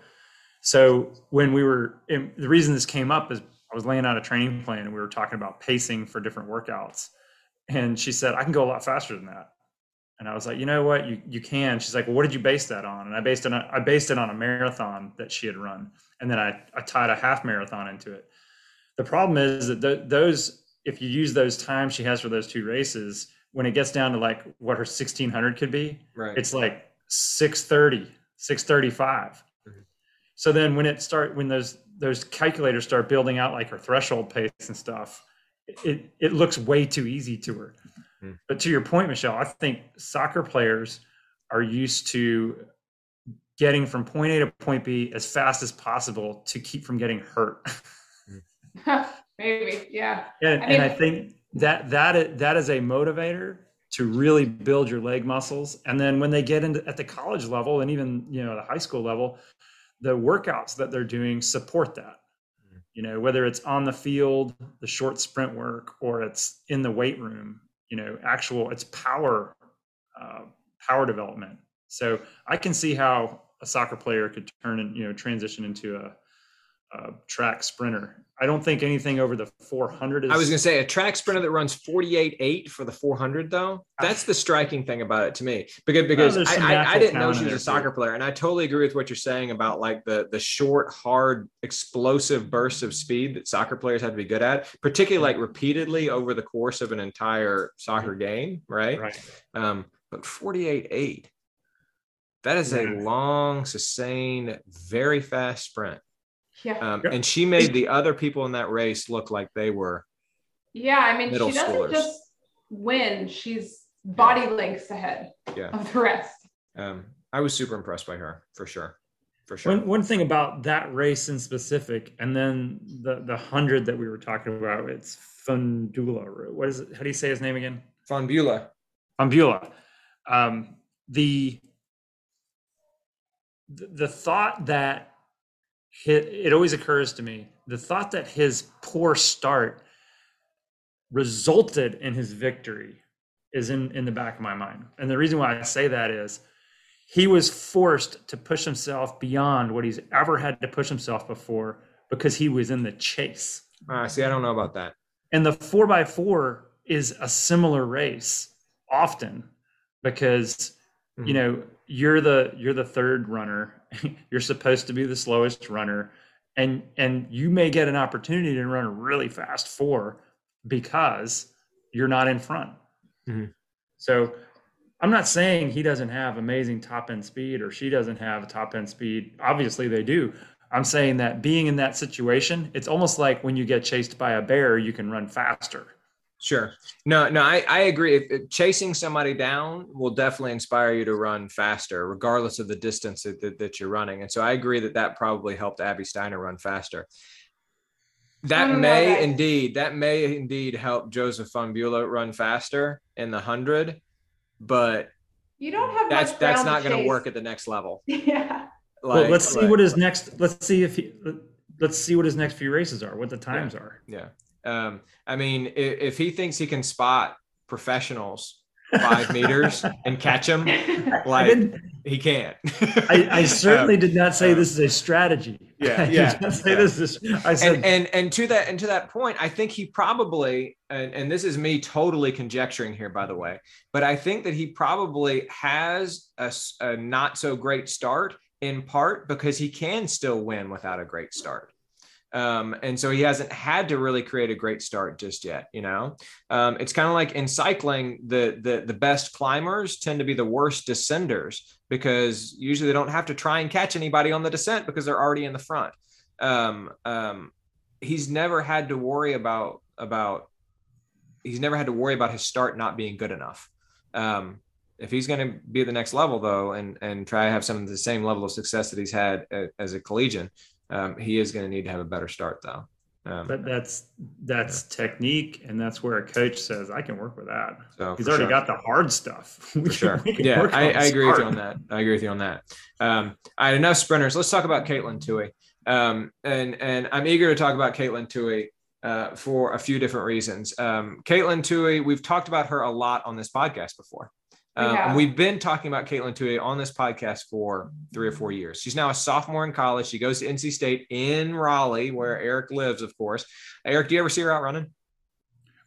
So, when we were, the reason this came up is I was laying out a training plan and we were talking about pacing for different workouts and she said i can go a lot faster than that. And i was like you know what? You, you can. She's like well what did you base that on? And i based it on i based it on a marathon that she had run and then i, I tied a half marathon into it. The problem is that th- those if you use those times she has for those two races when it gets down to like what her 1600 could be right. it's like 630 635 mm-hmm. so then when it start when those those calculators start building out like her threshold pace and stuff it it looks way too easy to her. Mm-hmm. But to your point, Michelle, I think soccer players are used to getting from point A to point B as fast as possible to keep from getting hurt. Maybe, yeah. And I, mean, and I think that that that is a motivator to really build your leg muscles. And then when they get into at the college level and even you know the high school level, the workouts that they're doing support that. You know, whether it's on the field, the short sprint work, or it's in the weight room. You know, actual it's power uh, power development. So I can see how a soccer player could turn and you know transition into a uh, track sprinter. I don't think anything over the 400 is. I was going to say a track sprinter that runs 48.8 for the 400, though. That's the striking thing about it to me, because because well, I, I, I, didn't know she was a soccer too. player, and I totally agree with what you're saying about like the the short, hard, explosive bursts of speed that soccer players have to be good at, particularly like repeatedly over the course of an entire soccer game, right? Right. Um, but 48.8. That is a long, sustained, very fast sprint. Yeah. Um, and she made the other people in that race look like they were. Yeah, I mean, she doesn't schoolers. just win; she's body lengths ahead yeah. of the rest. Um, I was super impressed by her for sure. For sure. One, one thing about that race in specific, and then the the hundred that we were talking about, it's Fundula. What is it? How do you say his name again? Fonbula. Fonbula. Um, the the thought that it always occurs to me the thought that his poor start resulted in his victory is in in the back of my mind. And the reason why i say that is he was forced to push himself beyond what he's ever had to push himself before because he was in the chase. Uh, see i don't know about that. And the four by four is a similar race often because mm-hmm. you know you're the you're the third runner you're supposed to be the slowest runner. And and you may get an opportunity to run a really fast four because you're not in front. Mm-hmm. so i'm not saying he doesn't have amazing top end speed or she doesn't have top end speed. Obviously they do. I'm saying that being in that situation it's almost like when you get chased by a bear you can run faster Sure. No, no, I, I agree. If, if chasing somebody down will definitely inspire you to run faster, regardless of the distance that, that, that, you're running. And so I agree that that probably helped Abby Steiner run faster. That may indeed, that may indeed help Joseph von Fahnbulleh run faster in the hundred, but you don't have that's that's not going to work at the next level. yeah. Like, well, let's see like, what his next. Let's see if he. Let's see what his next few races are. What the times yeah, are. Yeah. Um, I mean, if, if he thinks he can spot professionals five meters and catch them, like he can't. I, I certainly um, did not say um, this is a strategy. Yeah, yeah. say yeah. this is. I said, and, and and to that and to that point, I think he probably and, and this is me totally conjecturing here, by the way, but I think that he probably has a, a not so great start in part because he can still win without a great start. Um, and so he hasn't had to really create a great start just yet. You know, um, it's kind of like in cycling, the, the the best climbers tend to be the worst descenders because usually they don't have to try and catch anybody on the descent because they're already in the front. Um, um, he's never had to worry about about he's never had to worry about his start not being good enough. Um, if he's going to be at the next level though, and and try to have some of the same level of success that he's had as a collegian, um, he is going to need to have a better start though. Um, but that's that's yeah. technique, and that's where a coach says, "I can work with that." So He's already sure. got the hard stuff. for sure. Yeah, I, I agree with you on that. I agree with you on that. Um, I had enough sprinters. Let's talk about Katelyn Tuohy. Um, and and I'm eager to talk about Katelyn Tuohy uh, for a few different reasons. Um, Katelyn Tuohy, we've talked about her a lot on this podcast before. Um, yeah. We've been talking about Katelyn Tuohy on this podcast for three or four years. She's now a sophomore in college. She goes to NC State in Raleigh, where Eric lives, of course. Eric, do you ever see her out running?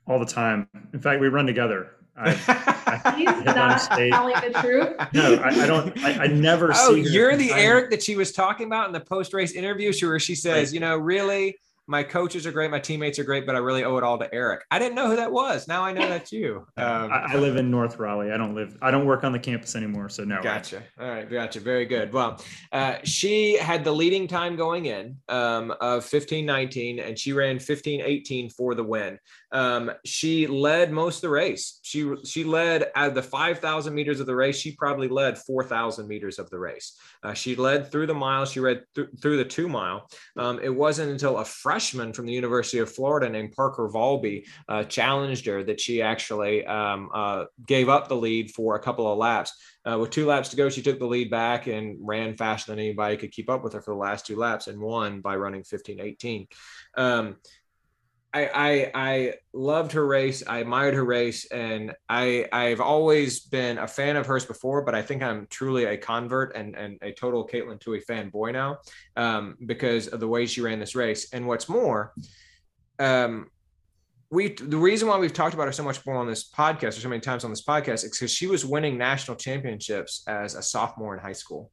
All the time. In fact, we run together. I, I He's not telling the truth. No, I, I don't. I, I never. Oh, you're the Eric that she was talking about in the post race interview, where she says, right. "You know, really." My coaches are great, my teammates are great, but I really owe it all to Eric. I didn't know who that was. Now I know that's you. Um, I, I, live in North Raleigh. I don't live. I don't work on the campus anymore. So no. Gotcha. All right, gotcha. Very good. Well, uh, she had the leading time going in um, of 15:19, and she ran 15:18 for the win. Um, she led most of the race. She she led out of the 5,000 meters of the race. She probably led 4,000 meters of the race. Uh, she led through the mile. She read th- through the two mile. Um, it wasn't until a freshman from the University of Florida named Parker Valby uh, challenged her that she actually um, uh, gave up the lead for a couple of laps. Uh, with two laps to go, she took the lead back and ran faster than anybody could keep up with her for the last two laps and won by running 15 18. Um, I, I, I loved her race. I admired her race, and I I've always been a fan of hers before, but I think I'm truly a convert and and a total Katelyn Tuohy fanboy now um, because of the way she ran this race. And what's more, um, we the reason why we've talked about her so much more on this podcast or so many times on this podcast is because she was winning national championships as a sophomore in high school.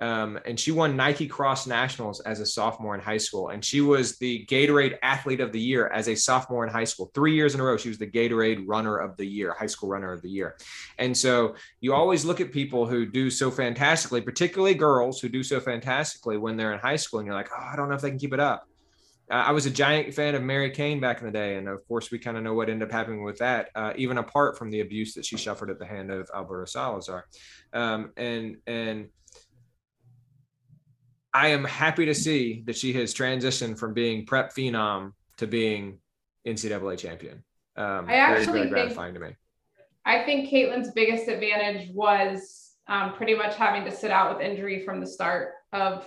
Um, and she won Nike Cross Nationals as a sophomore in high school. And she was the Gatorade Athlete of the Year as a sophomore in high school. Three years in a row, she was the Gatorade Runner of the Year, high school Runner of the Year. And so you always look at people who do so fantastically, particularly girls who do so fantastically when they're in high school, and you're like, oh, I don't know if they can keep it up. Uh, I was a giant fan of Mary Cain back in the day, and of course, we kind of know what ended up happening with that, uh, even apart from the abuse that she suffered at the hand of Alberto Salazar. Um, and and I am happy to see that she has transitioned from being prep phenom to being NCAA champion. Um, I actually very gratifying think, to me. I think Katelyn's biggest advantage was um, pretty much having to sit out with injury from the start of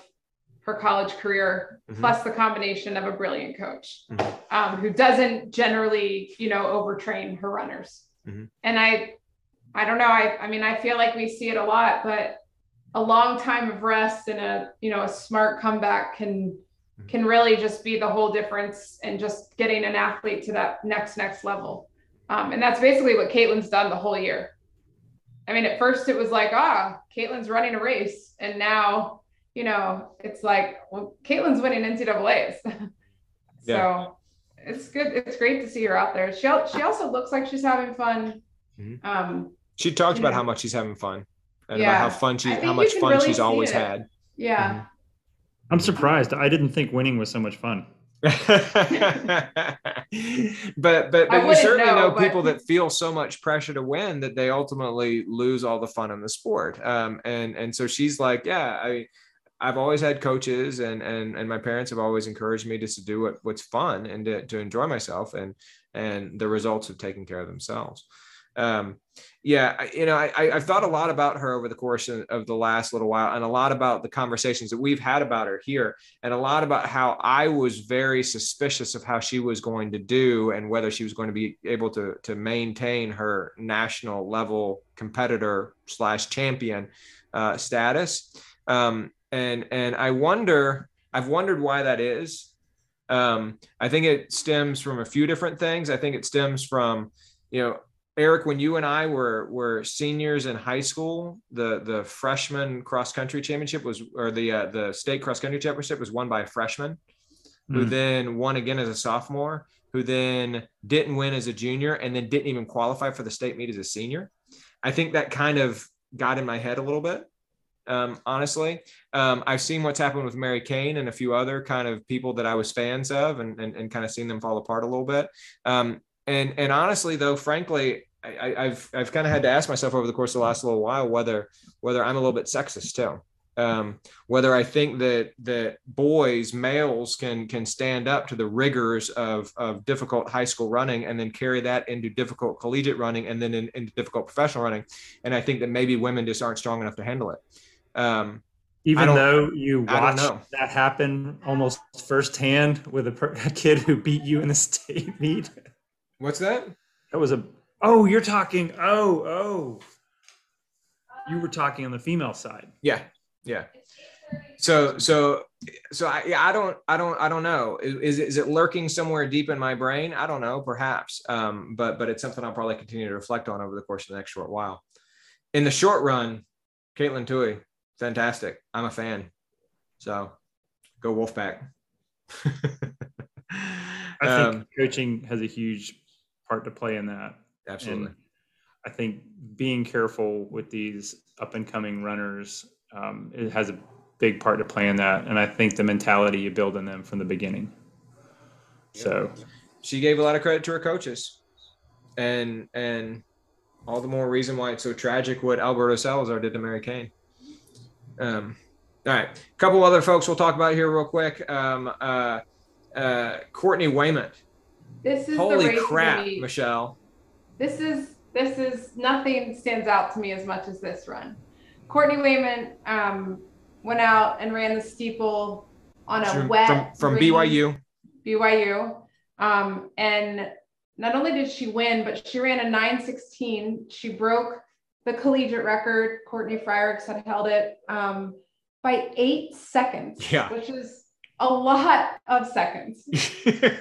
her college career, mm-hmm. plus the combination of a brilliant coach mm-hmm. um, who doesn't generally, you know, overtrain her runners. Mm-hmm. And I, I don't know. I, I mean, I feel like we see it a lot, but a long time of rest and a you know a smart comeback can mm-hmm. can really just be the whole difference in just getting an athlete to that next next level um, and that's basically what katelyn's done the whole year i mean at first it was like ah katelyn's running a race and now you know it's like well Katelyn's winning ncaa's so yeah. it's good it's great to see her out there she, she also looks like she's having fun mm-hmm. um, she talked about know. how much she's having fun and yeah. about how fun she, how much fun really she's always it. had. Yeah. Mm-hmm. I'm surprised. I didn't think winning was so much fun. but but but we certainly know, know but... people that feel so much pressure to win that they ultimately lose all the fun in the sport. Um, and and so she's like, yeah, I I've always had coaches and and and my parents have always encouraged me just to do what, what's fun and to, to enjoy myself and and the results have taken care of themselves um, yeah, you know, I, I've thought a lot about her over the course of the last little while, and a lot about the conversations that we've had about her here, and a lot about how I was very suspicious of how she was going to do and whether she was going to be able to to maintain her national level competitor slash champion uh, status. Um, and and I wonder, I've wondered why that is. Um, I think it stems from a few different things. I think it stems from you know Eric, when you and I were were seniors in high school, the the freshman cross country championship was, or the uh, the state cross country championship was won by a freshman, who hmm. then won again as a sophomore, who then didn't win as a junior, and then didn't even qualify for the state meet as a senior. I think that kind of got in my head a little bit. Um, honestly, um, I've seen what's happened with Mary Cain and a few other kind of people that I was fans of, and and, and kind of seen them fall apart a little bit. Um, and and honestly though frankly I, have I've kind of had to ask myself over the course of the last little while whether whether I'm a little bit sexist too, um, whether I think that that boys males can can stand up to the rigors of of difficult high school running and then carry that into difficult collegiate running and then in, into difficult professional running, and I think that maybe women just aren't strong enough to handle it. Um, even though you watched that happen almost firsthand with a, per- a kid who beat you in the state meet. What's that? That was a. Oh, you're talking. Oh, oh. You were talking on the female side. Yeah, yeah. So, so, so I, yeah, I don't, I don't, I don't know. Is, is it lurking somewhere deep in my brain? I don't know, perhaps. Um, but, but it's something I'll probably continue to reflect on over the course of the next short while. In the short run, Katelyn Tuohy, fantastic. I'm a fan. So, go Wolfpack. I think um, coaching has a huge part to play in that. Absolutely. And I think being careful with these up and coming runners, um, it has a big part to play in that. And I think the mentality you build in them from the beginning. So she gave a lot of credit to her coaches and, and all the more reason why it's so tragic what Alberto Salazar did to Mary Cain. Um, all right. A couple other folks we'll talk about here real quick. Um, uh, uh, Courtney Wayment. This is Holy crap. Michelle. This is this is nothing stands out to me as much as this run. Courtney Wayment um, went out and ran the steeple on a From, wet from, from BYU. BYU. Um, and not only did she win, but she ran a 916. She broke the collegiate record. Courtney Frerichs had held it um, by eight seconds, Yeah. which is a lot of seconds.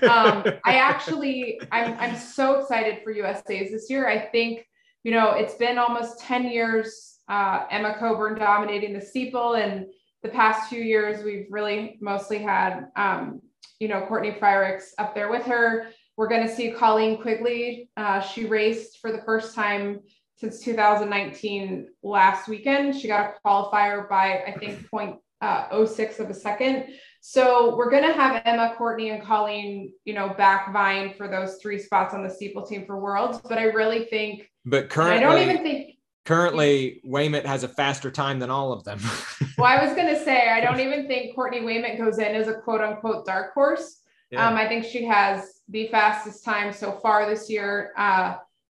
um, I actually, I'm, I'm so excited for USA's this year. I think, you know, it's been almost 10 years, uh, Emma Coburn dominating the steeple. And the past few years, we've really mostly had, um, you know, Courtney Frerichs up there with her. We're going to see Colleen Quigley. Uh, she raced for the first time since 2019 last weekend. She got a qualifier by, I think, point uh, 06 of a second. So we're going to have Emma, Courtney, and Colleen, you know, back vying for those three spots on the steeple team for Worlds. But I really think, but currently, I don't even think, Courtney Wayment has a faster time than all of them. well, I was going to say, I don't even think Courtney Wayment goes in as a quote unquote dark horse. Yeah. Um, I think she has the fastest time so far this year. Uh,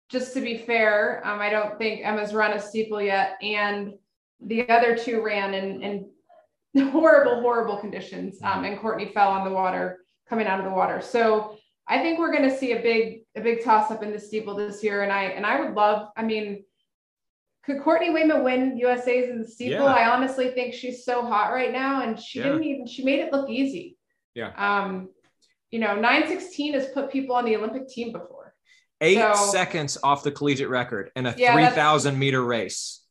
just to be fair, um, I don't think Emma's run a steeple yet, and the other two ran in, in horrible, horrible conditions. Um, and Courtney fell on the water coming out of the water. So I think we're going to see a big, a big toss up in the steeple this year. And I, and I would love. I mean, could Courtney Wayment win USA's in the steeple? Yeah. I honestly think she's so hot right now, and she Yeah. didn't even. She made it look easy. Yeah. Um, you know, 916 has put people on the Olympic team before. Eight So- seconds off the collegiate record in a Yeah, 3,000 meter race.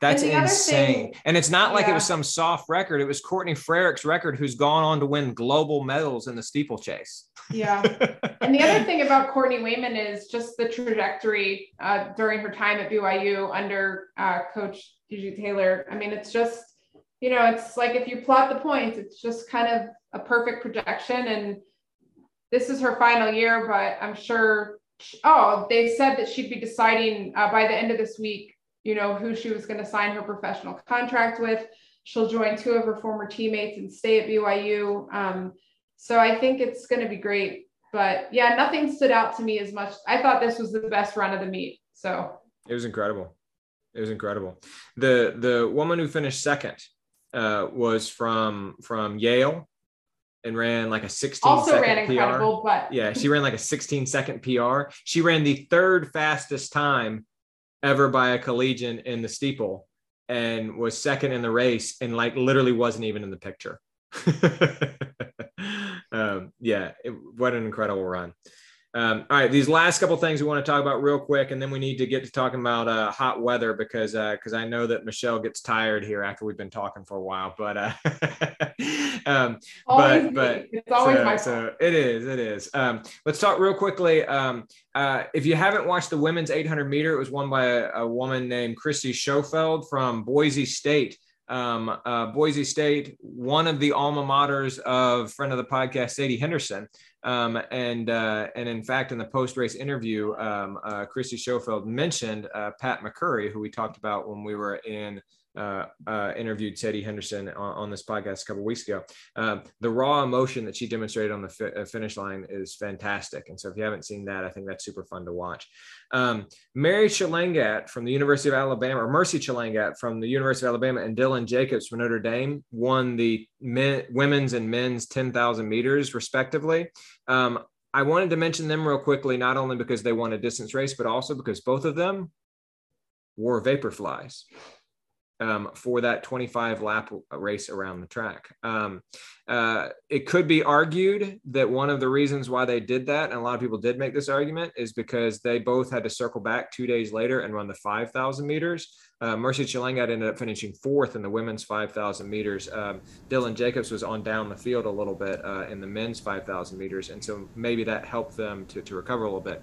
That's And insane. thing- and it's not like it was some soft record. It was Courtney Frerichs' record, who's gone on to win global medals in the steeplechase. Yeah. and the other thing about Courtney Wayment is just the trajectory uh, during her time at BYU under uh, Coach DG Taylor. I mean, it's just, you know, it's like if you plot the points, it's just kind of a perfect projection. And this is her final year, but I'm sure. Oh, they said that she'd be deciding uh, by the end of this week, you know, who she was going to sign her professional contract with. She'll join two of her former teammates and stay at BYU. Um, so I think it's going to be great. But yeah, nothing stood out to me as much. I thought this was the best run of the meet. So It was incredible. It was incredible. The the woman who finished second uh, was from from Yale and ran like a 16 also second ran PR. incredible, but Yeah, she ran like a 16 second PR. She ran the third fastest time ever by a collegian in the steeple and was second in the race and like literally wasn't even in the picture. um, yeah, it, what an incredible run. Um, all right, these last couple things we want to talk about real quick, and then we need to get to talking about uh, hot weather because because I know that Michelle gets tired here after we've been talking for a while. But uh, um, but- but- it's always so, my so it is it is. um, let's talk real quickly um, uh, if you haven't watched the women's 800 meter it was won by a, a woman named kristie schoffield from boise state um, uh, boise state one of the alma maters of friend of the podcast sadie henderson. Um, and uh, and in fact in the post race interview um, uh, kristie schoffield mentioned uh, pat mccurry who we talked about when we were in uh, uh, interviewed Teddy Henderson on, on this podcast a couple weeks ago. Um, the raw emotion that she demonstrated on the fi- uh, finish line is fantastic. And so if you haven't seen that, I think that's super fun to watch. Um, Mary Chelangat from the University of Alabama, or Mercy Chelangat from the University of Alabama, and Dylan Jacobs from Notre Dame won the men, women's and men's 10,000 meters, respectively. Um, I wanted to mention them real quickly, not only because they won a distance race, but also because both of them wore Vaporflies um, for that 25 lap race around the track. Um, uh, it could be argued that one of the reasons why they did that, and a lot of people did make this argument, is because they both had to circle back two days later and run the 5,000 meters. Uh, Mercy Chelangat ended up finishing fourth in the women's 5,000 meters. Um, Dylan Jacobs was on down the field a little bit uh, in the men's 5,000 meters, and so maybe that helped them to, to recover a little bit.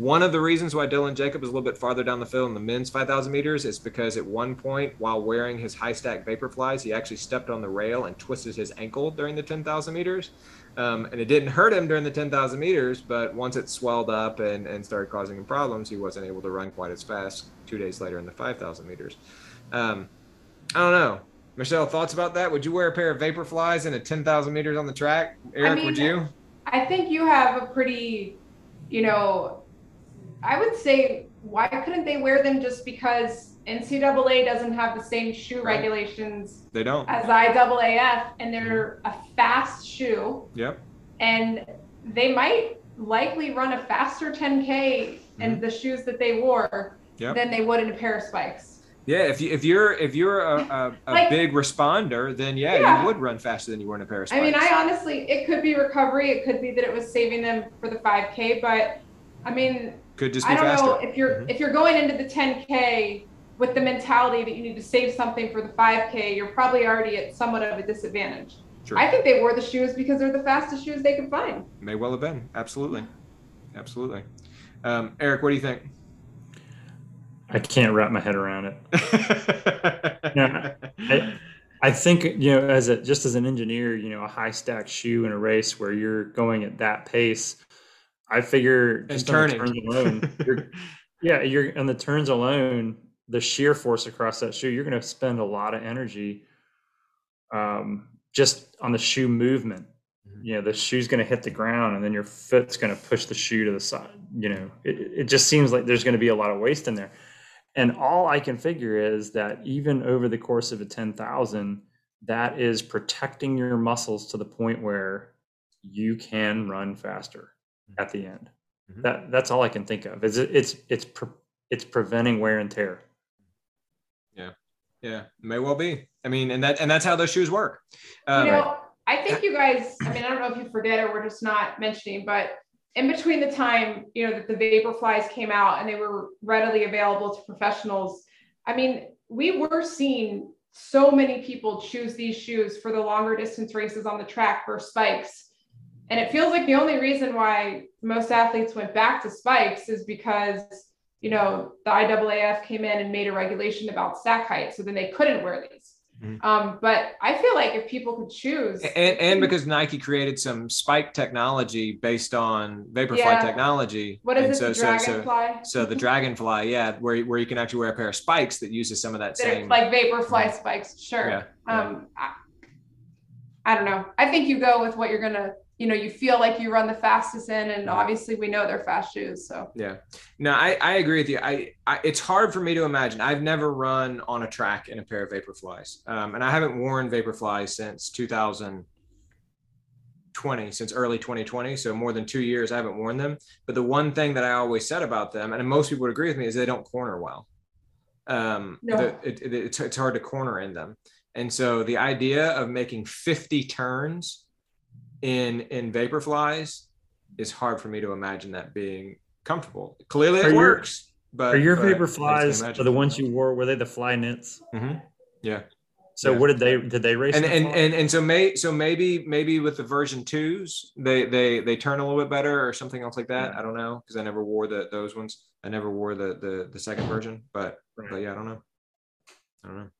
One of the reasons why Dylan Jacob is a little bit farther down the field in the men's 5,000 meters is because at one point, while wearing his high stack Vaporflies, he actually stepped on the rail and twisted his ankle during the 10,000 meters. Um, and it didn't hurt him during the 10,000 meters, but once it swelled up and, and started causing him problems, he wasn't able to run quite as fast two days later in the 5,000 meters. Um, I don't know. Michelle, thoughts about that? Would you wear a pair of Vaporflies in a 10,000 meters on the track? Eric, mean, would you? I think you have a pretty, you know, I would say, why couldn't they wear them just because NCAA doesn't have the same shoe Right. regulations They don't. as IAAF, and they're a fast shoe, Yep. and they might likely run a faster 10K in mm-hmm. the shoes that they wore Yep. than they would in a pair of spikes. Yeah, if you if you're if you're a, a, a Like- big responder, then yeah, Yeah. you would run faster than you were in a pair of spikes. I mean, I honestly, it could be recovery. It could be that it was saving them for the 5K, but I mean, could just be I don't faster. know if you're Mhm. if you're going into the 10K with the mentality that you need to save something for the 5K, you're probably already at somewhat of a disadvantage. True. I think they wore the shoes because they're the fastest shoes they could find. May well have been. Absolutely, absolutely. Um, Eric, what do you think? I can't wrap my head around it. Yeah, I, I think you know, as a just as an engineer, you know, a high stack shoe in a race where you're going at that pace, I figure and just on the turns alone, you're, yeah, you're on the turns alone, the sheer force across that shoe, you're going to spend a lot of energy, um, just on the shoe movement. Mhm. You know, the shoe's going to hit the ground, and then your foot's going to push the shoe to the side. You know, it, it just seems like there's going to be a lot of waste in there. And all I can figure is that even over the course of a 10,000, that is protecting your muscles to the point where you can run faster at the end. Mhm. That that's all I can think of. Is it, it's it's pre, it's preventing wear and tear. Yeah, yeah, may well be. I mean, and that and that's how those shoes work. Um, you know, I think you guys, I mean, I don't know if you forget or we're just not mentioning, but in between the time, you know, that the Vaporflies came out and they were readily available to professionals, I mean, we were seeing so many people choose these shoes for the longer distance races on the track versus spikes. And it feels like the only reason why most athletes went back to spikes is because, you know, the IAAF came in and made a regulation about stack height. So then they couldn't wear these. Mhm. Um, but I feel like if people could choose, and and because Nike created some spike technology based on Vaporfly Yeah. technology. what is and it, so, the so, so, dragonfly? so the Dragonfly, yeah, where where you can actually wear a pair of spikes that uses some of that that same. like vaporfly spikes, sure. Yeah, yeah. Um, I, I don't know. I think you go with what you're gonna, you know, you feel like you run the fastest in, and obviously we know they're fast shoes. So Yeah, no, I, I agree with you. I, I it's hard for me to imagine. I've never run on a track in a pair of Vaporflies, um, and I haven't worn Vaporflies since 2020, since early 2020. So more than two years, I haven't worn them. But the one thing that I always said about them, and most people would agree with me, is they don't corner well. Um, No. the- it, it, it's, it's hard to corner in them, and so the idea of making 50 turns in in Vaporflies is hard for me to imagine that being comfortable. Clearly, Are it your- works. But Are your but Vaporflies can't the ones you wore? Were they the fly knits? Mhm. Yeah. So Yeah. what did they did they race? And and, fly? and and so may so maybe maybe with the version twos they they they turn a little bit better or something else like that. I don't know because I never wore the those ones. I never wore the the the second version, but Right. but yeah, I don't know. I don't know.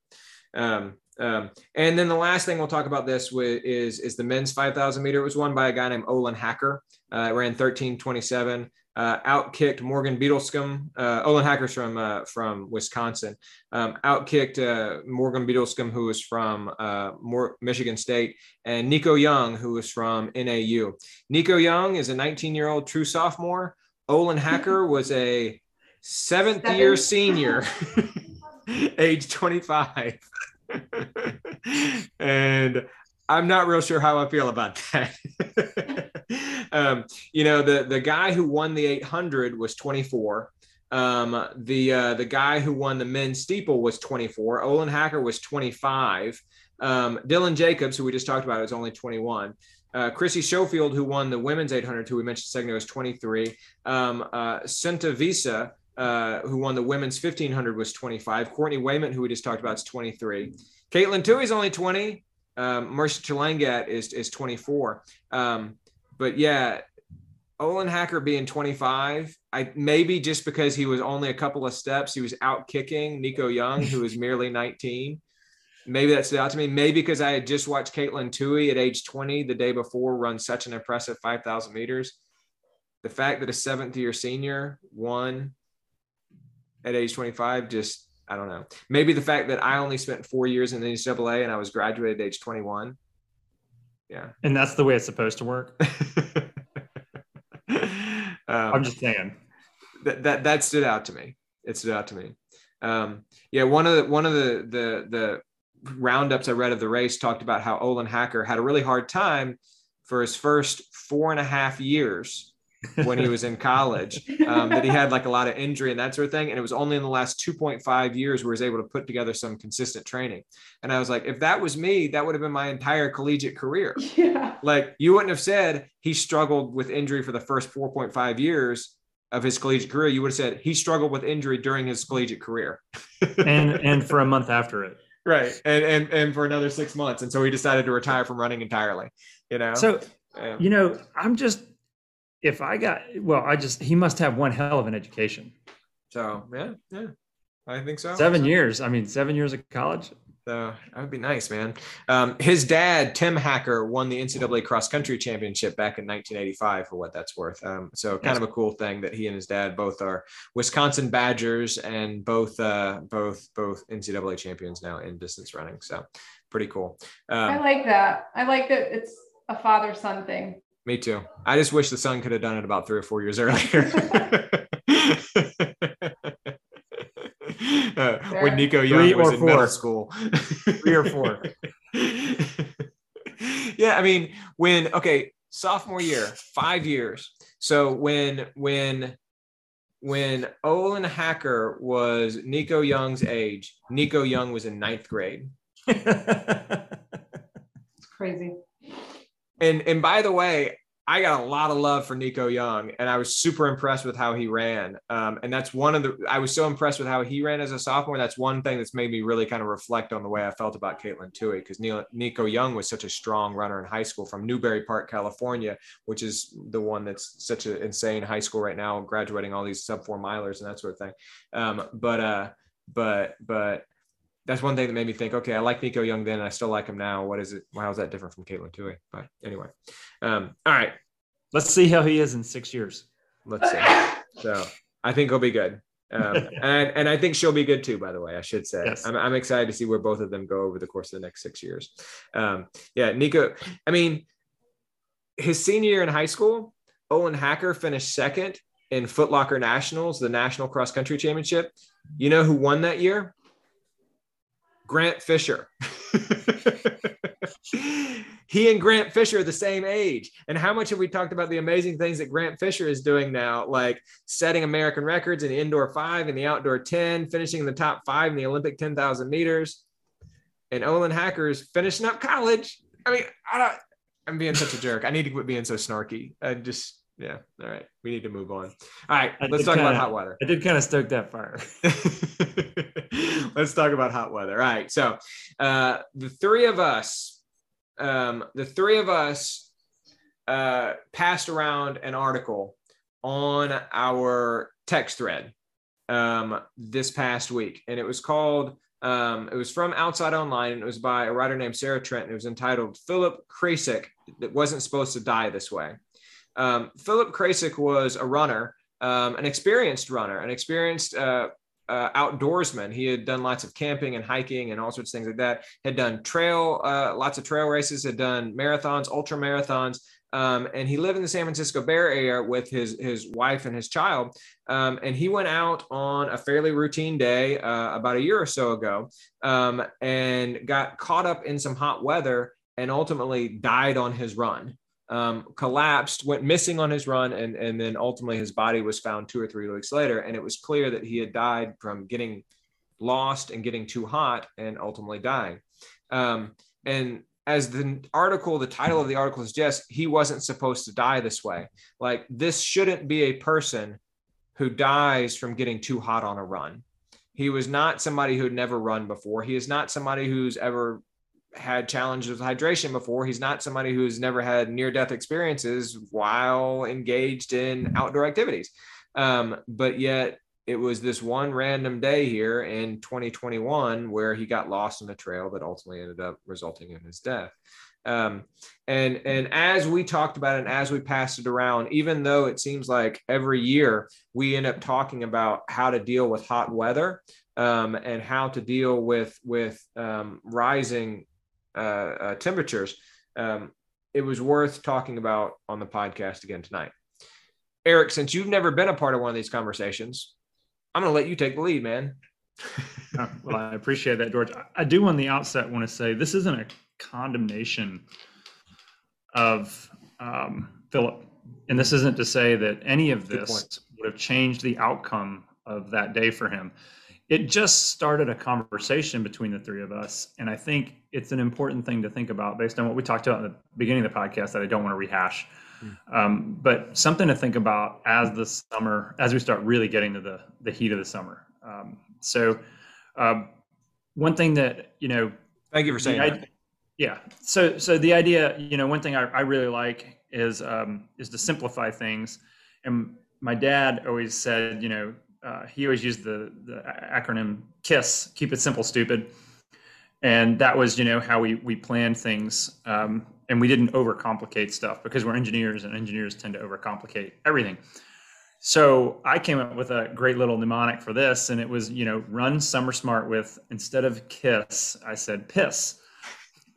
Um, um, and then the last thing we'll talk about this with is is the men's 5,000 meter. It was won by a guy named Olin Hacker. Uh, it ran 13:27. Uh, outkicked Morgan Beadlescomb. Uh, Olin Hacker's from uh, from Wisconsin. Um, outkicked uh, Morgan Beadlescomb, who was from uh, More, Michigan State, and Nico Young, who was from NAU. Nico Young is a 19 year old true sophomore. Olin Hacker was a seventh year senior, age 25. and I'm not real sure how I feel about that. um, you know, the the guy who won the 800 was 24. Um, the uh, the guy who won the men's steeple was 24. Olin Hacker was 25. Um, Dylan Jacobs, who we just talked about, is only 21. Uh, Chrissy Schoffield, who won the women's 800, who we mentioned second was 23. Um, uh, Visa, uh, who won the women's 1500, was 25. Courtney Wayment, who we just talked about, is 23. Katelyn Tuohy's only 20. Um, Marcia Chelangat is is 24. Um, but yeah, Olin Hacker being 25, I maybe just because he was only a couple of steps, he was out kicking Nico Young, who was merely 19. Maybe that stood out to me. Maybe because I had just watched Katelyn Tuohy at age 20 the day before run such an impressive 5,000 meters. The fact that a seventh year senior won at age 25 just I don't know. Maybe the fact that I only spent four years in the NCAA and I was graduated at age 21. Yeah. And that's the way it's supposed to work. um, I'm just saying. That, that that stood out to me. It stood out to me. Um, yeah, one of the one of the the the roundups I read of the race talked about how Olin Hacker had a really hard time for his first four and a half years when he was in college um, that he had like a lot of injury and that sort of thing and it was only in the last 2.5 years where he was able to put together some consistent training. And i was like if that was me that would have been my entire collegiate career. Yeah. Like you wouldn't have said he struggled with injury for the first 4.5 years of his collegiate career. You would have said he struggled with injury during his collegiate career. And and for a month after it. Right. And and and for another six months. And so he decided to retire from running entirely you know? So you know i'm just if I got well, I just he must have one hell of an education. So yeah, yeah, I think so. Seven years. I mean, seven years of college. So that would be nice, man. Um, his dad, Tim Hacker, won the NCAA cross country championship back in 1985, for what that's worth. Um, so kind of a cool thing that he and his dad both are Wisconsin Badgers and both uh, both both NCAA champions now in distance running. So pretty cool. Um, I like that. I like that it's a father son thing. Me too. I just wish the sun could have done it about three or four years earlier. uh, when Nico Young three was in four. middle school. three or four. yeah, I mean, when okay, sophomore year, five years. So when when when Olin Hacker was Nico Young's age, Nico Young was in ninth grade. it's crazy and and by the way, I got a lot of love for Nico Young, and I was super impressed with how he ran. Um, and that's one of the I was so impressed with how he ran as a sophomore. That's one thing that's made me really kind of reflect on the way I felt about Katelyn Tuohy because Nico Young was such a strong runner in high school from Newbury Park, California, which is the one that's such an insane high school right now, graduating all these sub four milers and that sort of thing. Um, but uh, but but that's one thing that made me think, okay, I like Nico Young then, and I still like him now. What is it? How is that different from Katelyn Tuohy? But anyway, um, all right. Let's see how he is in six years. Let's see. So I think he'll be good. Um, and and I think she'll be good too. By the way, I should say yes. I'm, I'm excited to see where both of them go over the course of the next six years. Um, yeah, Nico. I mean, his senior year in high school, Olin Hacker finished second in Footlocker Nationals, the National Cross Country Championship. You know who won that year? Grant Fisher. he and Grant Fisher are the same age. And how much have we talked about the amazing things that Grant Fisher is doing now, like setting American records in the indoor five and the outdoor 10, finishing in the top five in the Olympic 10,000 meters. And Olin Hackers finishing up college. I mean, I don't, I'm being such a jerk. I need to quit being so snarky. I just, yeah. All right. We need to move on. All right. I let's talk kinda, about hot weather. I did kind of stoke that fire. let's talk about hot weather. All right. So uh, the three of us, um, the three of us uh, passed around an article on our text thread um, this past week, and it was called. Um, it was from Outside Online, and it was by a writer named Sarah Trent. And It was entitled "Philipp Kreycik that wasn't supposed to die this way." Um, Philipp Kreycik was a runner, um, an experienced runner, an experienced uh, uh, outdoorsman. He had done lots of camping and hiking and all sorts of things like that. Had done trail, uh, lots of trail races. Had done marathons, ultra marathons. Um, and he lived in the San Francisco Bay Area with his his wife and his child. Um, and he went out on a fairly routine day uh, about a year or so ago um, and got caught up in some hot weather and ultimately died on his run um, collapsed, went missing on his run, and, and then ultimately his body was found two or three weeks later. And it was clear that he had died from getting lost and getting too hot and ultimately dying. Um, and as the article, the title of the article suggests, he wasn't supposed to die this way. Like, this shouldn't be a person who dies from getting too hot on a run. He was not somebody who had never run before. He is not somebody who's ever had challenges with hydration before. He's not somebody who's never had near death experiences while engaged in outdoor activities. Um, but yet it was this one random day here in 2021 where he got lost in a trail that ultimately ended up resulting in his death. Um, and and as we talked about it and as we passed it around, even though it seems like every year we end up talking about how to deal with hot weather, um, and how to deal with with um, rising uh, uh, temperatures, um, it was worth talking about on the podcast again tonight. Eric, since you've never been a part of one of these conversations, I'm going to let you take the lead, man. Uh, well, I appreciate that, George. I do on the outset want to say this isn't a condemnation of um, Philipp, and this isn't to say that any of this would have changed the outcome of that day for him. It just started a conversation between the three of us, and I think it's an important thing to think about based on what we talked about at the beginning of the podcast that I don't want to rehash. Um, but something to think about as the summer, as we start really getting to the the heat of the summer. Um, so, um, one thing that you know, thank you for saying that. Yeah. So, so the idea, you know, one thing I, I really like is um, is to simplify things. And my dad always said, you know, uh, he always used the the acronym KISS, keep it simple, stupid. And that was, you know, how we we planned things. Um, and we didn't overcomplicate stuff because we're engineers and engineers tend to overcomplicate everything. So I came up with a great little mnemonic for this, and it was, you know, run summer smart with instead of kiss, I said piss.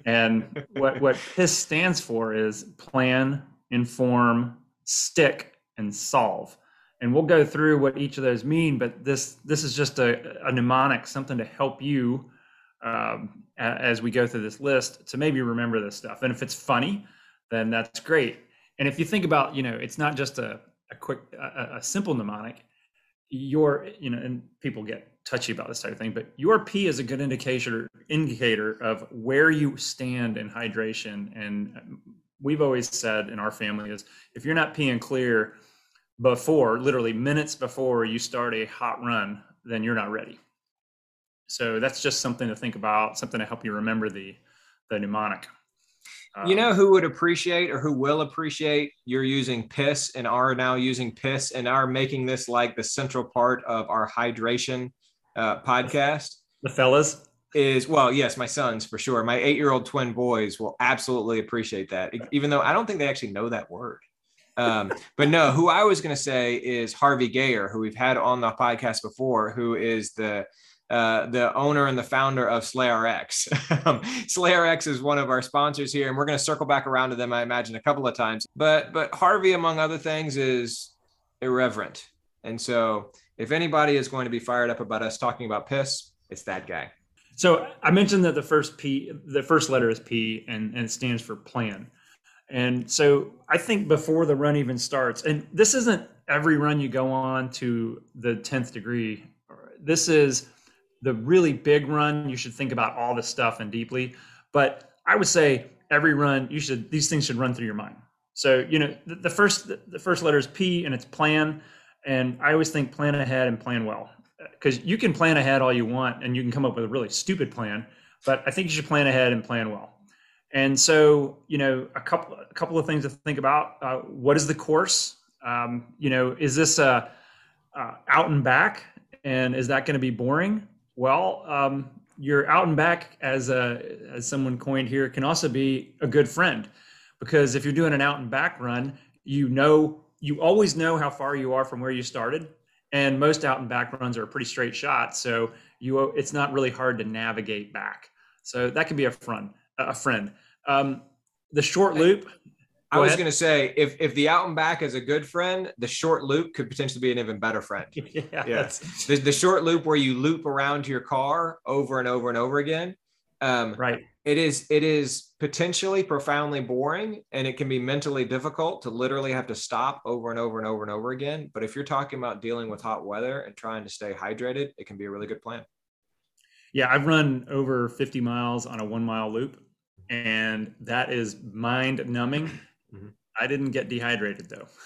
And what what PISS stands for is plan, inform, stick, and solve. And we'll go through what each of those mean, but this this is just a, a mnemonic, something to help you um, as we go through this list to maybe remember this stuff. And if it's funny, then that's great. And if you think about, you know, it's not just a, a quick, a, a simple mnemonic. Your, you know, and people get touchy about this type of thing, but your P is a good indicator indicator of where you stand in hydration. And we've always said in our family is if you're not peeing clear before, literally minutes before you start a hot run, then you're not ready. So that's just something to think about, something to help you remember the the mnemonic. Um, you know who would appreciate or who will appreciate you're using piss and are now using piss and are making this like the central part of our hydration uh, podcast. The fellas is well, yes, my sons for sure. My eight year old twin boys will absolutely appreciate that, even though I don't think they actually know that word. Um, but no, who I was going to say is Harvey Gayer, who we've had on the podcast before, who is the uh, the owner and the founder of SlayRx. Um, SlayRx is one of our sponsors here, and we're going to circle back around to them, I imagine, a couple of times. But but Harvey, among other things, is irreverent, and so if anybody is going to be fired up about us talking about piss, it's that guy. So I mentioned that the first P, the first letter is P, and, and stands for plan. And so I think before the run even starts, and this isn't every run you go on to the 10th degree. This is the really big run, you should think about all this stuff and deeply. But I would say every run, you should these things should run through your mind. So you know the, the first the first letter is P and it's plan, and I always think plan ahead and plan well because you can plan ahead all you want and you can come up with a really stupid plan, but I think you should plan ahead and plan well. And so you know a couple a couple of things to think about. Uh, what is the course? Um, you know, is this a, a out and back, and is that going to be boring? Well, um, your out and back, as a, as someone coined here, can also be a good friend, because if you're doing an out and back run, you know you always know how far you are from where you started, and most out and back runs are a pretty straight shot, so you it's not really hard to navigate back. So that can be a friend. A friend. Um, the short loop I was going to say if if the out and back is a good friend, the short loop could potentially be an even better friend. yeah, yeah. The, the short loop where you loop around your car over and over and over again. Um, right. It is it is potentially profoundly boring, and it can be mentally difficult to literally have to stop over and over and over and over again. But if you're talking about dealing with hot weather and trying to stay hydrated, it can be a really good plan. Yeah, I've run over 50 miles on a one mile loop, and that is mind numbing Mm-hmm. I didn't get dehydrated though.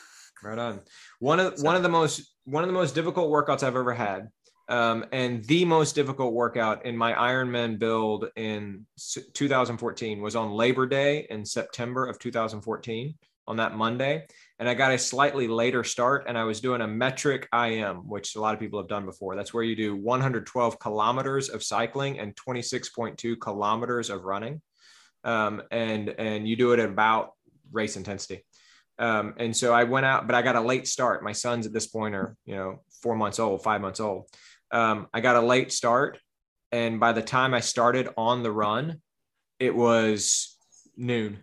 Right on. One of so. one of the most one of the most difficult workouts I've ever had, um, and the most difficult workout in my Ironman build in 2014 was on Labor Day in September of 2014 on that Monday. And I got a slightly later start, and I was doing a metric IM, which a lot of people have done before. That's where you do 112 kilometers of cycling and 26.2 kilometers of running. Um, and and you do it at about race intensity. Um, and so I went out, but I got a late start. My sons at this point are, you know, four months old, five months old. Um, I got a late start. And by the time I started on the run, it was noon.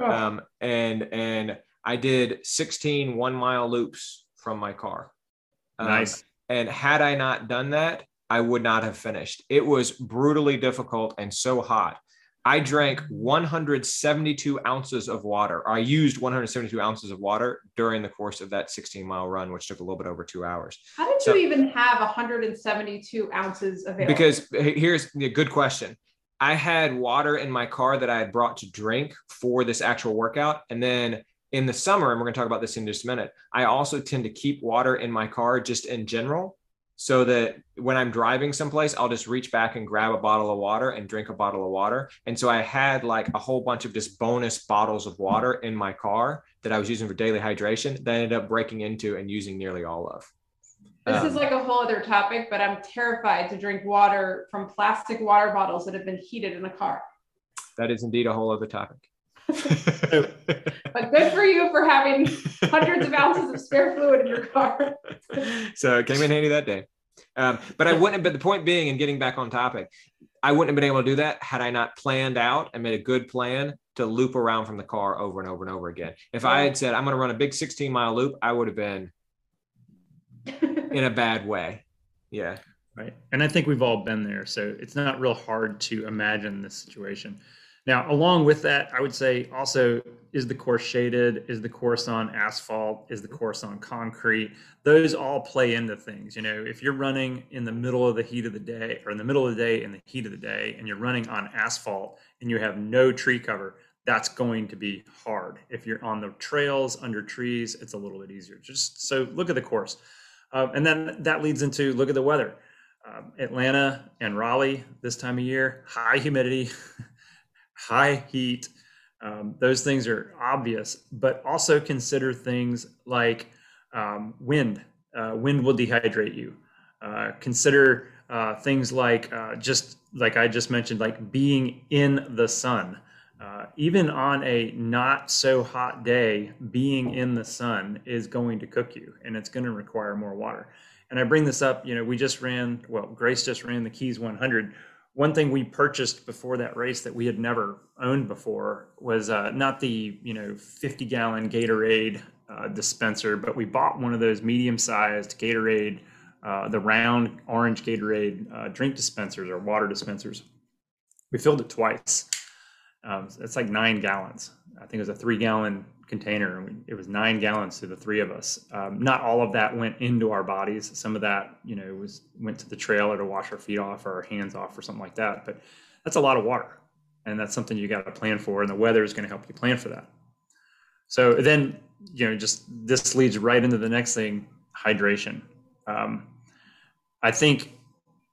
Oh. Um, and, and I did 16 one mile loops from my car. Um, nice. And had I not done that, I would not have finished. It was brutally difficult and so hot. I drank 172 ounces of water. I used 172 ounces of water during the course of that 16 mile run, which took a little bit over two hours. How did so, you even have 172 ounces available? Because here's a good question. I had water in my car that I had brought to drink for this actual workout. And then in the summer, and we're going to talk about this in just a minute, I also tend to keep water in my car just in general so that when I'm driving someplace, I'll just reach back and grab a bottle of water and drink a bottle of water. And so I had like a whole bunch of just bonus bottles of water in my car that I was using for daily hydration that I ended up breaking into and using nearly all of. This um, is like a whole other topic, but I'm terrified to drink water from plastic water bottles that have been heated in a car. That is indeed a whole other topic. But good for you for having hundreds of ounces of spare fluid in your car. so it came in handy that day. Um, but I wouldn't have, but the point being, and getting back on topic, I wouldn't have been able to do that had I not planned out and made a good plan to loop around from the car over and over and over again. If I had said, I'm going to run a big 16 mile loop, I would have been in a bad way. Yeah. Right. And I think we've all been there. So it's not real hard to imagine this situation. Now, along with that, I would say also is the course shaded? Is the course on asphalt? Is the course on concrete? Those all play into things. You know, if you're running in the middle of the heat of the day or in the middle of the day in the heat of the day and you're running on asphalt and you have no tree cover, that's going to be hard. If you're on the trails under trees, it's a little bit easier. Just so look at the course. Uh, and then that leads into look at the weather. Um, Atlanta and Raleigh this time of year, high humidity. high heat. Um, those things are obvious, but also consider things like um, wind. Uh, wind will dehydrate you. Uh, consider uh, things like uh, just like I just mentioned, like being in the sun. Uh, even on a not so hot day, being in the sun is going to cook you and it's going to require more water. And I bring this up, you know, we just ran, well, Grace just ran the Keys 100 one thing we purchased before that race that we had never owned before was uh, not the you know 50 gallon Gatorade uh, dispenser, but we bought one of those medium sized Gatorade, uh, the round orange Gatorade uh, drink dispensers or water dispensers. We filled it twice. Um, it's like nine gallons. I think it was a three gallon container it was nine gallons to the three of us. Um, not all of that went into our bodies. Some of that you know was went to the trailer to wash our feet off or our hands off or something like that but that's a lot of water and that's something you got to plan for and the weather is going to help you plan for that. So then you know just this leads right into the next thing hydration. Um, i think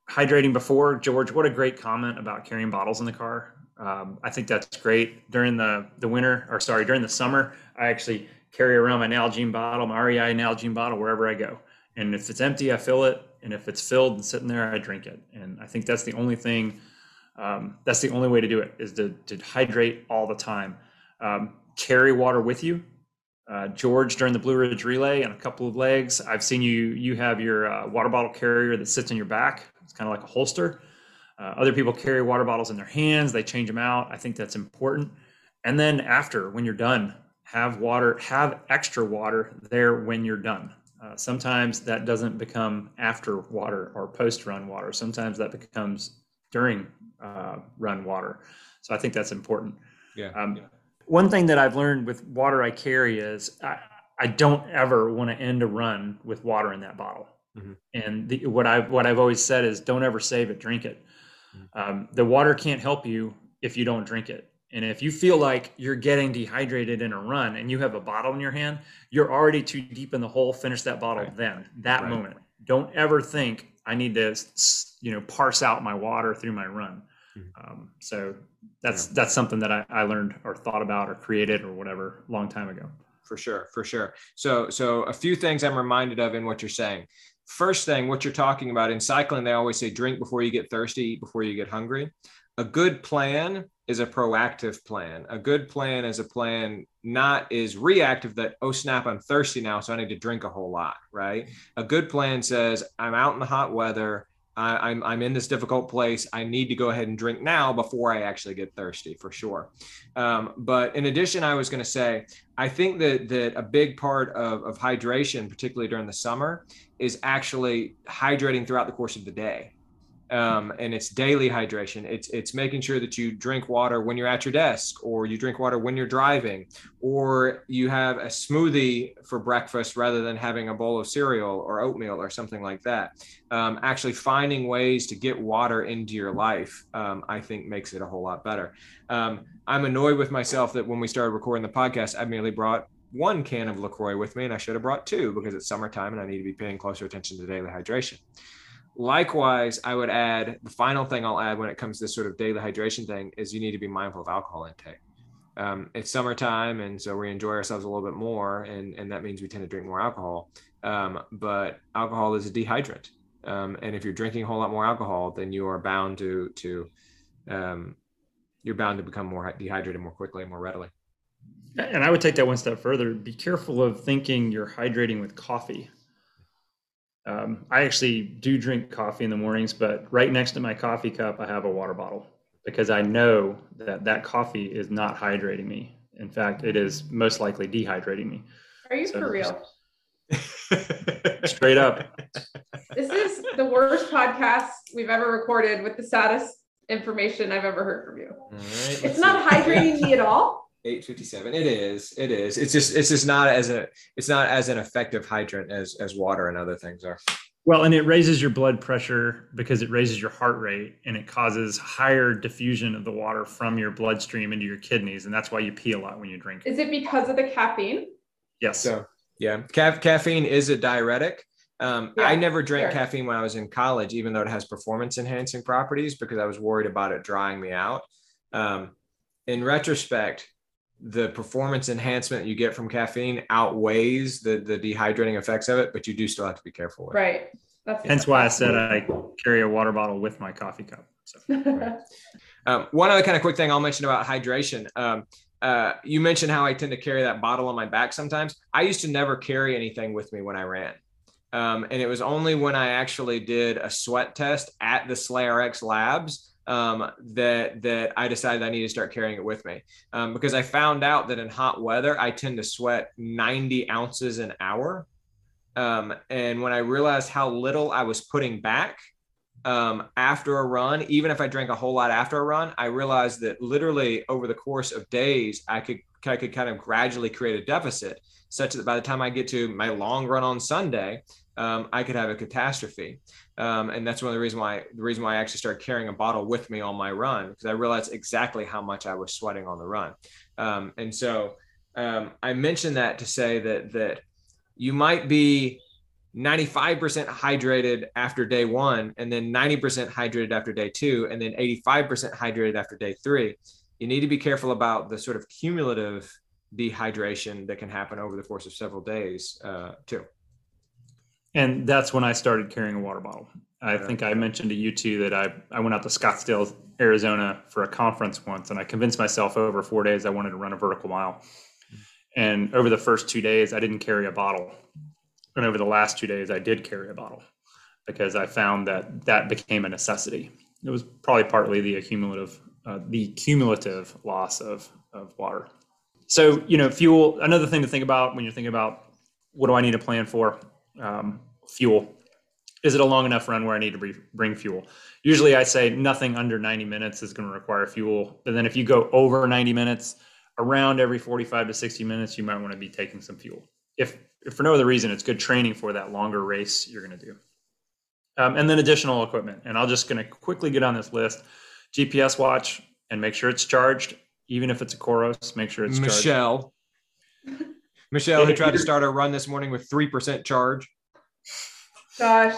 hydrating before george what a great comment about carrying bottles in the car um, I think that's great during the the winter, or sorry, during the summer. I actually carry around my Nalgene bottle, my REI Nalgene bottle, wherever I go. And if it's empty, I fill it, and if it's filled and sitting there, I drink it. And I think that's the only thing. Um, that's the only way to do it is to, to hydrate all the time. Um, carry water with you. Uh, George, during the Blue Ridge Relay and a couple of legs, I've seen you. You have your uh, water bottle carrier that sits in your back. It's kind of like a holster uh, other people carry water bottles in their hands, they change them out. I think that's important. And then after, when you're done, have water, have extra water there when you're done. Uh, sometimes that doesn't become after water or post run water. Sometimes that becomes during uh, run water. So I think that's important. Yeah, um, yeah. One thing that I've learned with water I carry is I, I don't ever want to end a run with water in that bottle. Mm-hmm. And the, what I've what I've always said is don't ever save it, drink it. Um, the water can't help you if you don't drink it. And if you feel like you're getting dehydrated in a run and you have a bottle in your hand, you're already too deep in the hole. Finish that bottle right. then, that right. moment. Don't ever think I need to, you know, parse out my water through my run. Mm-hmm. Um, so that's yeah. that's something that I, I learned or thought about or created or whatever long time ago. For sure, for sure. So so a few things I'm reminded of in what you're saying first thing, what you're talking about in cycling, they always say drink before you get thirsty, eat before you get hungry. a good plan is a proactive plan. A good plan is a plan not is reactive that, oh snap, I'm thirsty now, so I need to drink a whole lot, right? A good plan says, I'm out in the hot weather. I, am I'm, in this difficult place. I need to go ahead and drink now before I actually get thirsty, for sure. Um, but in addition, I was going to say, I think that that a big part of, of hydration, particularly during the summer, is actually hydrating throughout the course of the day um, and it's daily hydration. It's it's making sure that you drink water when you're at your desk, or you drink water when you're driving, or you have a smoothie for breakfast rather than having a bowl of cereal or oatmeal or something like that. Um, actually, finding ways to get water into your life, um, I think, makes it a whole lot better. Um, I'm annoyed with myself that when we started recording the podcast, I merely brought one can of LaCroix with me, and I should have brought two because it's summertime and I need to be paying closer attention to daily hydration. Likewise, I would add the final thing I'll add when it comes to this sort of daily hydration thing is you need to be mindful of alcohol intake. Um, it's summertime, and so we enjoy ourselves a little bit more, and, and that means we tend to drink more alcohol. Um, but alcohol is a dehydrant, um, and if you're drinking a whole lot more alcohol, then you are bound to to um, you're bound to become more dehydrated more quickly and more readily. And I would take that one step further. Be careful of thinking you're hydrating with coffee um, I actually do drink coffee in the mornings, but right next to my coffee cup, I have a water bottle because I know that that coffee is not hydrating me. In fact, it is most likely dehydrating me. Are you so for real? Straight up. This is the worst podcast we've ever recorded with the saddest information I've ever heard from you. Right, it's not hydrating me at all. 857 it is it is. It's just it's just not as a it's not as an effective hydrant as as water and other things are. Well and it raises your blood pressure because it raises your heart rate and it causes higher diffusion of the water from your bloodstream into your kidneys and that's why you pee a lot when you drink is it because of the caffeine? Yes. So yeah. Ca- caffeine is a diuretic. Um, yeah, I never drank sure. caffeine when I was in college, even though it has performance enhancing properties, because I was worried about it drying me out. Um, in retrospect, the performance enhancement you get from caffeine outweighs the the dehydrating effects of it, but you do still have to be careful. With. Right. That's Hence why I said I carry a water bottle with my coffee cup. So. um, one other kind of quick thing I'll mention about hydration. Um, uh, you mentioned how I tend to carry that bottle on my back sometimes. I used to never carry anything with me when I ran. Um, and it was only when I actually did a sweat test at the SlayRx labs um, that that I decided I need to start carrying it with me um, because I found out that in hot weather I tend to sweat 90 ounces an hour, um, and when I realized how little I was putting back um, after a run, even if I drank a whole lot after a run, I realized that literally over the course of days I could I could kind of gradually create a deficit such that by the time I get to my long run on Sunday, um, I could have a catastrophe. Um, and that's one of the reasons why the reason why I actually started carrying a bottle with me on my run because I realized exactly how much I was sweating on the run. Um, and so um, I mentioned that to say that that you might be 95% hydrated after day one, and then 90% hydrated after day two, and then 85% hydrated after day three. You need to be careful about the sort of cumulative dehydration that can happen over the course of several days uh, too and that's when I started carrying a water bottle. I think I mentioned to you too that I, I went out to Scottsdale, Arizona for a conference once, and I convinced myself over four days I wanted to run a vertical mile. And over the first two days, I didn't carry a bottle. And over the last two days, I did carry a bottle because I found that that became a necessity. It was probably partly the accumulative, uh, the cumulative loss of, of water. So, you know, fuel, another thing to think about when you're thinking about what do I need to plan for? Um, fuel. Is it a long enough run where I need to bring fuel? Usually, I say nothing under 90 minutes is going to require fuel. But then, if you go over 90 minutes, around every 45 to 60 minutes, you might want to be taking some fuel. If, if for no other reason, it's good training for that longer race you're going to do. Um, and then additional equipment. And I'll just going to quickly get on this list: GPS watch and make sure it's charged. Even if it's a Coros, make sure it's Michelle. charged. Michelle, who tried to start a run this morning with 3% charge. Gosh,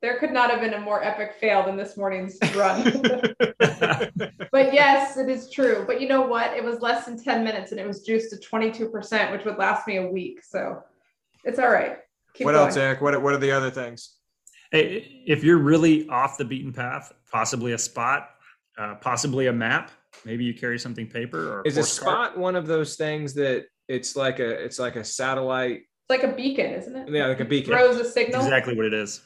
there could not have been a more epic fail than this morning's run. but yes, it is true. But you know what? It was less than 10 minutes and it was juiced to 22%, which would last me a week. So it's all right. Keep what going. else, Eric? What, what are the other things? Hey, if you're really off the beaten path, possibly a spot, uh, possibly a map. Maybe you carry something paper or Is a horse cart. spot one of those things that it's like a it's like a satellite? It's like a beacon, isn't it? Yeah, like a beacon. Throws a signal. Exactly what it is.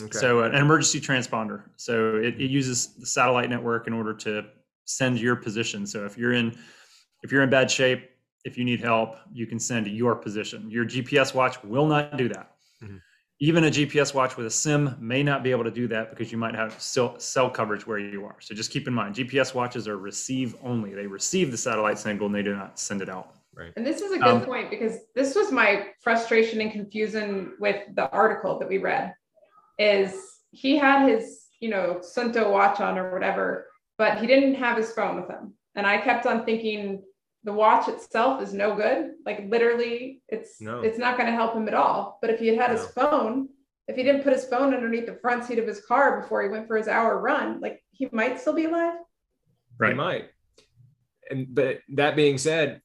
Okay. So uh, an emergency transponder. So it, it uses the satellite network in order to send your position. So if you're in if you're in bad shape, if you need help, you can send your position. Your GPS watch will not do that. Mhm. Even a GPS watch with a SIM may not be able to do that because you might have still cell coverage where you are. So just keep in mind, GPS watches are receive only. They receive the satellite signal and they do not send it out. And this is a good Um, point because this was my frustration and confusion with the article that we read. Is he had his, you know, Suunto watch on or whatever, but he didn't have his phone with him. And I kept on thinking the watch itself is no good. Like literally, it's No. it's not going to help him at all. But if he had had his phone, if he didn't put his phone underneath the front seat of his car before he went for his hour run, like he might still be alive. They might. And but that being said,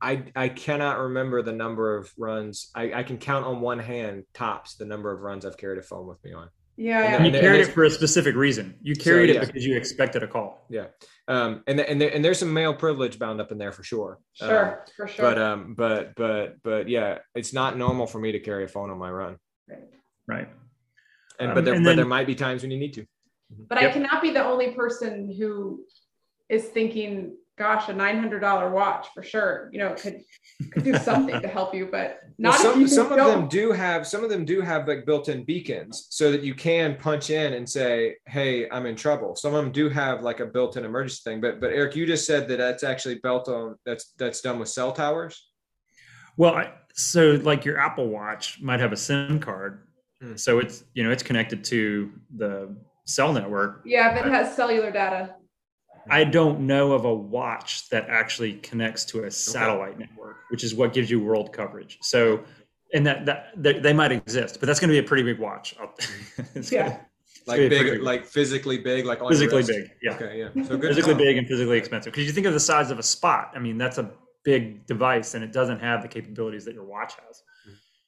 I I cannot remember the number of runs. I, I can count on one hand tops the number of runs I've carried a phone with me on. Yeah, And yeah. And you And carried it for a specific reason. You carried yeah. it because you expected a call. Yeah. Um and and there, and there's some male privilege bound up in there for sure. Um, sure, for sure. but um but but but yeah, it's not normal for me to carry a phone on my run. Right. Right. And Um, but there and but there might be times when you need to. But Yep. I cannot be the only person who is thinking, gosh, a nine hundred dollar watch for sure. You know, could could do something to help you, but Well, not if some you some of don't. them do have some of them do have like built-in beacons so that you can punch in and say hey i'm in trouble some of them do have like a built-in emergency thing but but eric you just said that that's actually built on that's that's done with cell towers Well, I, so like your Apple Watch might have a SIM card, Hmm. so it's you know it's connected to the cell network. Yeah, if it has cellular data. I don't know of a watch that actually connects to a satellite network, which is what gives you world coverage. So, and that that they, they might exist, but that's going to be a pretty big watch. Yeah. gonna- like gonna big like physically big like on your physically wrist? big, yeah, okay yeah so good physically call. big and physically expensive. Because you think of the size of a spot, I mean that's a big device, and it doesn't have the capabilities that your watch has.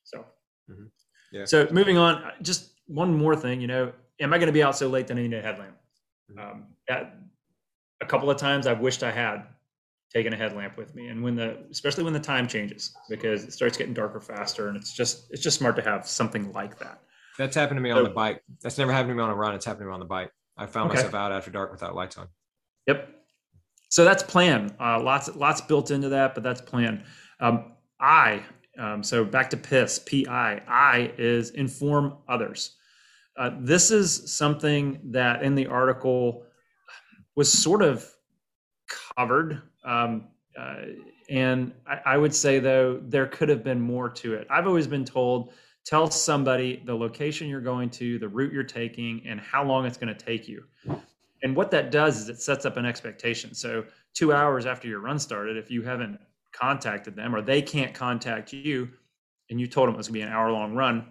So, Mhm. Yeah. So moving on, just one more thing. You know, am I going to be out so late that I need a headlamp? Um, that, a couple of times I've wished I had taken a headlamp with me, and when the especially when the time changes because it starts getting darker faster, and it's just it's just smart to have something like that. that's happened to me on So- the bike that's never happened to me on a run it's happened to me on the bike i found Okay. myself out after dark without lights on Yep. So that's plan. Uh, lots lots built into that, but that's plan. Um, I um, so back to PIS. PI. I is inform others. Uh, this is something that in the article was sort of covered. Um, uh, and I, I would say though there could have been more to it. I've always been told tell somebody the location you're going to, the route you're taking, and how long it's going to take you. And what that does is it sets up an expectation. So two hours after your run started, if you haven't contacted them or they can't contact you, and you told them it was going to be an hour long run,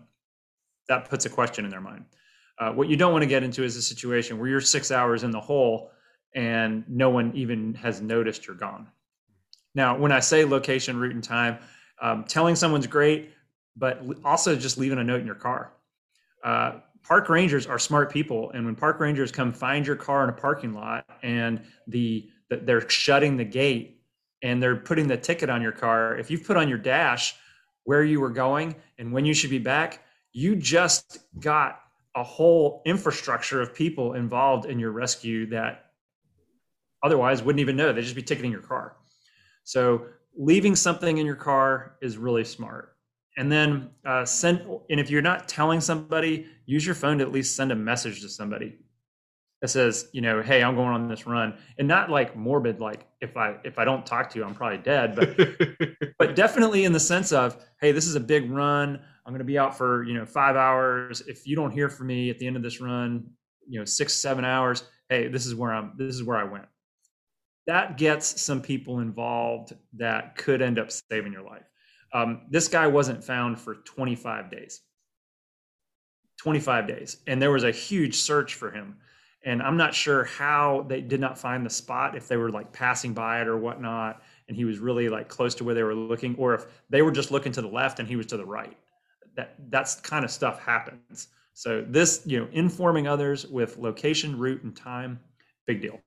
that puts a question in their mind. Uh, what you don't want to get into is a situation where you're six hours in the hole and no one even has noticed you're gone. Now, when I say location, route, and time, um, telling someone's great, but also just leaving a note in your car. Uh, park rangers are smart people, and when park rangers come find your car in a parking lot and the, the they're shutting the gate and they're putting the ticket on your car, if you've put on your dash where you were going and when you should be back, you just got a whole infrastructure of people involved in your rescue that otherwise wouldn't even know. They'd just be ticketing your car. So leaving something in your car is really smart. And then uh, send, and if you're not telling somebody, use your phone to at least send a message to somebody that says, you know, hey, I'm going on this run, and not like morbid, like if I if I don't talk to you, I'm probably dead, but but definitely in the sense of, hey, this is a big run. I'm going to be out for you know five hours. If you don't hear from me at the end of this run, you know six seven hours, hey, this is where I'm. This is where I went. That gets some people involved that could end up saving your life. Um, this guy wasn't found for 25 days. 25 days, and there was a huge search for him. And I'm not sure how they did not find the spot if they were like passing by it or whatnot and he was really like close to where they were looking or if they were just looking to the left and he was to the right that that's kind of stuff happens so this you know informing others with location route and time big deal.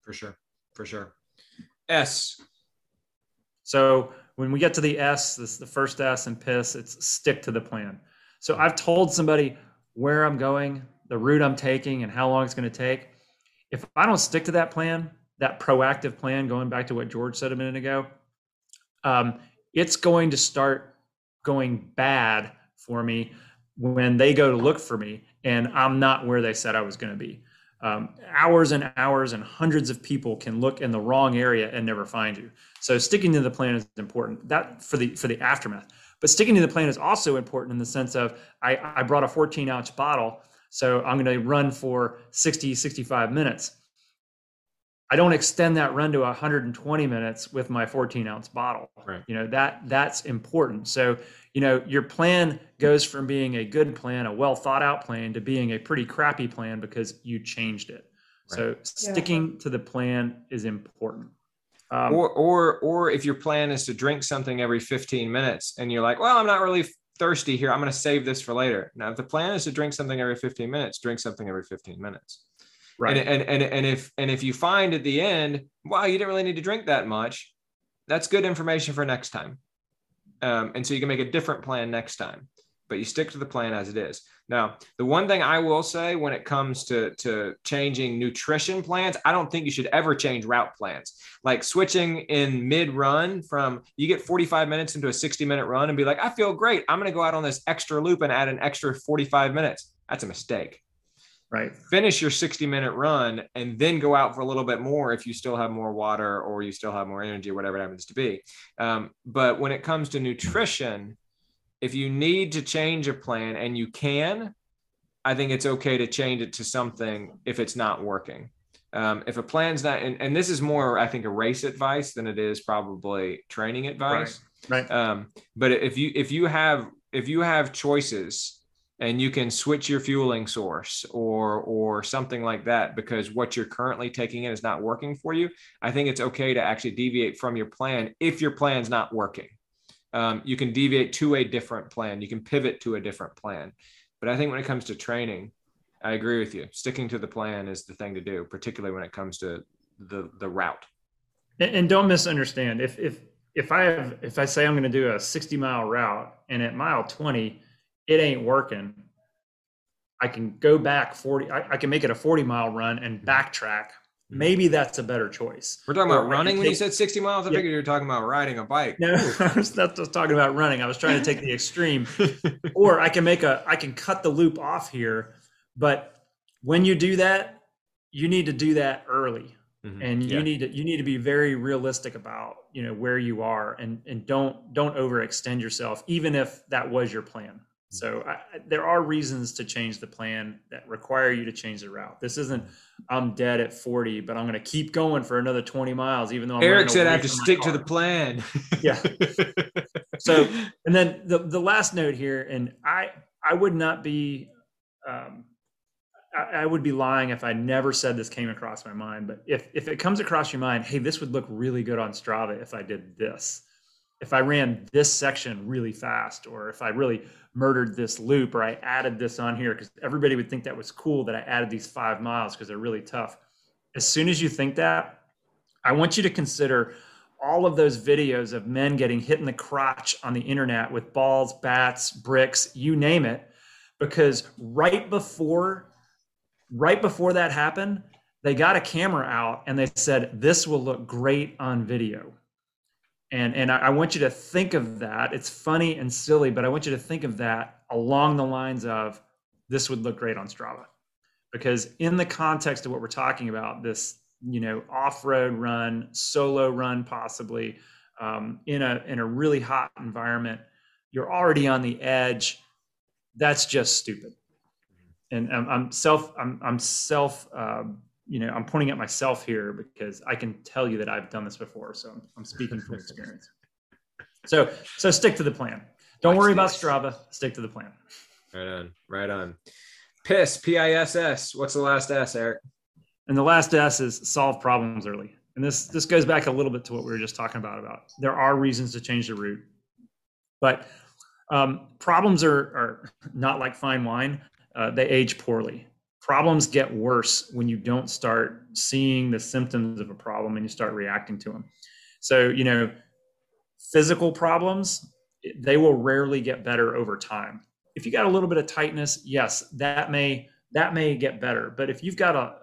For sure. For sure. S. So when we get to the S, this the first S and piss, it's stick to the plan. So I've told somebody where I'm going, the route I'm taking, and how long it's going to take. If I don't stick to that plan, that proactive plan, going back to what George said a minute ago, um, it's going to start going bad for me when they go to look for me and I'm not where they said I was going to be. Um, hours and hours and hundreds of people can look in the wrong area and never find you. So sticking to the plan is important. That for the for the aftermath. But sticking to the plan is also important in the sense of I, I brought a 14 ounce bottle, so I'm going to run for 60, 65 minutes. I don't extend that run to 120 minutes with my 14 ounce bottle. Right. You know that that's important. So you know your plan goes from being a good plan, a well thought out plan, to being a pretty crappy plan because you changed it. So sticking to the plan is important. Um, or or or if your plan is to drink something every 15 minutes and you're like, well, I'm not really thirsty here. I'm going to save this for later. Now, if the plan is to drink something every 15 minutes, drink something every 15 minutes. Right. And, and and and if and if you find at the end, wow, you didn't really need to drink that much, that's good information for next time. Um, and so you can make a different plan next time, but you stick to the plan as it is. Now, the one thing I will say when it comes to to changing nutrition plans, I don't think you should ever change route plans. Like switching in mid run from you get 45 minutes into a 60 minute run and be like, I feel great. I'm going to go out on this extra loop and add an extra 45 minutes. That's a mistake right. finish your 60 minute run and then go out for a little bit more if you still have more water or you still have more energy whatever it happens to be. Um, but when it comes to nutrition, if you need to change a plan and you can, I think it's okay to change it to something if it's not working. Um, if a plan's not, and, and this is more, I think, a race advice than it is probably training advice. Right. Um, but if you if you have if you have choices and you can switch your fueling source or or something like that because what you're currently taking in is not working for you, I think it's okay to actually deviate from your plan if your plan's not working. Um, you can deviate to a different plan. You can pivot to a different plan. But I think when it comes to training, I agree with you. Sticking to the plan is the thing to do, particularly when it comes to the the route. And, and don't misunderstand. If if if I have if I say I'm going to do a 60 mile route and at mile 20 it ain't working, I can go back 40. I, I can make it a 40 mile run and backtrack. Maybe that's a better choice. We're talking about I can running when you said 60 miles. I Yeah. figured you were talking about riding a bike. No, I was not just talking about running. I was trying to take the extreme. or I can make a I can cut the loop off here, but when you do that, you need to do that early. Mhm. and you Yeah. need to you need to be very realistic about you know where you are and and don't don't overextend yourself even if that was your plan so I, there are reasons to change the plan that require you to change the route this isn't i'm dead at 40 but i'm going to keep going for another 20 miles even though I'm Eric said I have to stick to the plan. Yeah. So- and then the the last note here and i i would not be um I, I would be lying if I never said this came across my mind. But if if it comes across your mind, hey, this would look really good on Strava if I did this. If I ran this section really fast, or if I really murdered this loop, or I added this on here, because everybody would think that was cool that I added these five miles because they're really tough. As soon as you think that, I want you to consider all of those videos of men getting hit in the crotch on the internet with balls, bats, bricks, you name it, because right before right before that happened, they got a camera out and they said, This will look great on video. And, and I, I want you to think of that. It's funny and silly, but I want you to think of that along the lines of this would look great on Strava. Because in the context of what we're talking about, this you know off-road run, solo run, possibly um, in a in a really hot environment, you're already on the edge. That's just stupid and I'm, I'm self I'm, I'm self um, you know I'm pointing at myself here because I can tell you that I've done this before, so I'm, I'm speaking from experience. So so stick to the plan. Don't worry about. Strava. Stick to the plan. Right on. Right on. Piss. P I S S. What's the last S, Eric? And the last S is solve problems early. And this this goes back a little bit to what we were just talking about. About there are reasons to change the route, but um, problems are are not like fine wine. Uh, they age poorly. Problems get worse when you don't start seeing the symptoms of a problem and you start reacting to them. So, you know, physical problems, they will rarely get better over time. If you got a little bit of tightness, yes, that may that may get better. But if you've got a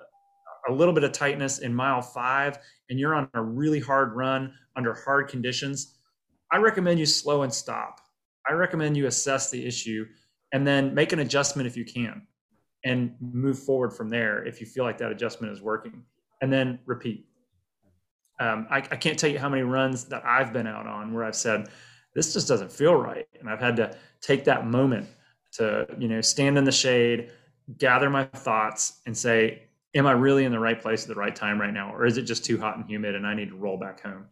a little bit of tightness in mile 5 and you're on a really hard run under hard conditions, I recommend you slow and stop. I recommend you assess the issue and then make an adjustment if you can and move forward from there if you feel like that adjustment is working. And then repeat. Um, I, I, can't tell you how many runs that i've been out on where i've said this just doesn't feel right. And i've had to take that moment to you know stand in the shade gather my thoughts and say am i really in the right place at the right time right now or is it just too hot and humid and i need to roll back home?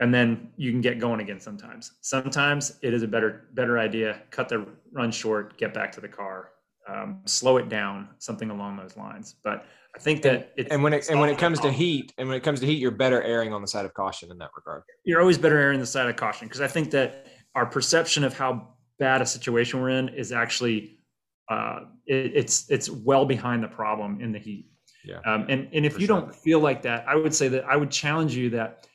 And then you can get going again sometimes. Sometimes it is a better better idea cut the run short get back to the car um, slow it down, something along those lines. But I think that and, and when it and when it comes to heat, and when it comes to heat, you're better erring on the side of caution in that regard. You're always better erring the side of caution because I think that our perception of how bad a situation we're in is actually uh, it, it's it's well behind the problem in the heat. Yeah. Um, and and if you sure. don't feel like that, I would say that I would challenge you that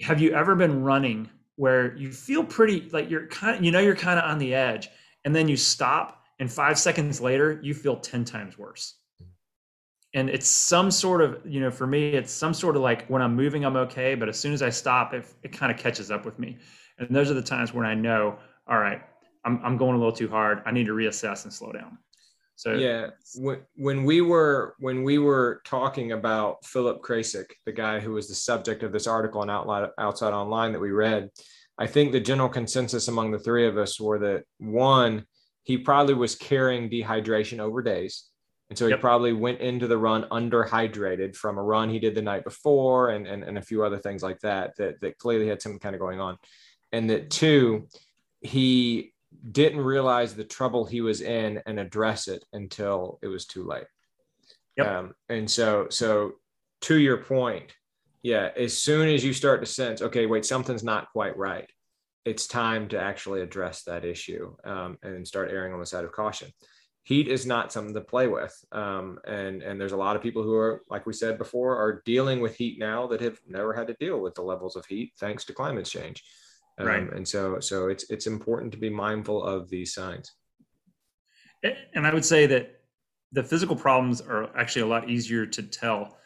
have you ever been running where you feel pretty like you're kind of you know you're kind of on the edge and then you stop and five seconds later you feel 10 times worse. And it's some sort of you know for me it's some sort of like when i'm moving i'm okay but as soon as i stop it, it kind of catches up with me. And those are the times when i know all right I'm, I'm going a little too hard. I need to reassess and slow down. So yeah when, we were when we were talking about Philipp Kreycik the guy who was the subject of this article on outline, outside online that we read i think the general consensus among the three of us were that one he probably was carrying dehydration over days. And so he yep. probably went into the run underhydrated from a run he did the night before and, and, and a few other things like that, that, that clearly had something kind of going on. And that two, he didn't realize the trouble he was in and address it until it was too late. Yep. Um, and so, so to your point, yeah, as soon as you start to sense, okay, wait, something's not quite right, it's time to actually address that issue um, and start erring on the side of caution. Heat is not something to play with, um, and and there's a lot of people who are, like we said before, are dealing with heat now that have never had to deal with the levels of heat thanks to climate change. Um, right. And so so it's it's important to be mindful of these signs. And I would say that the physical problems are actually a lot easier to tell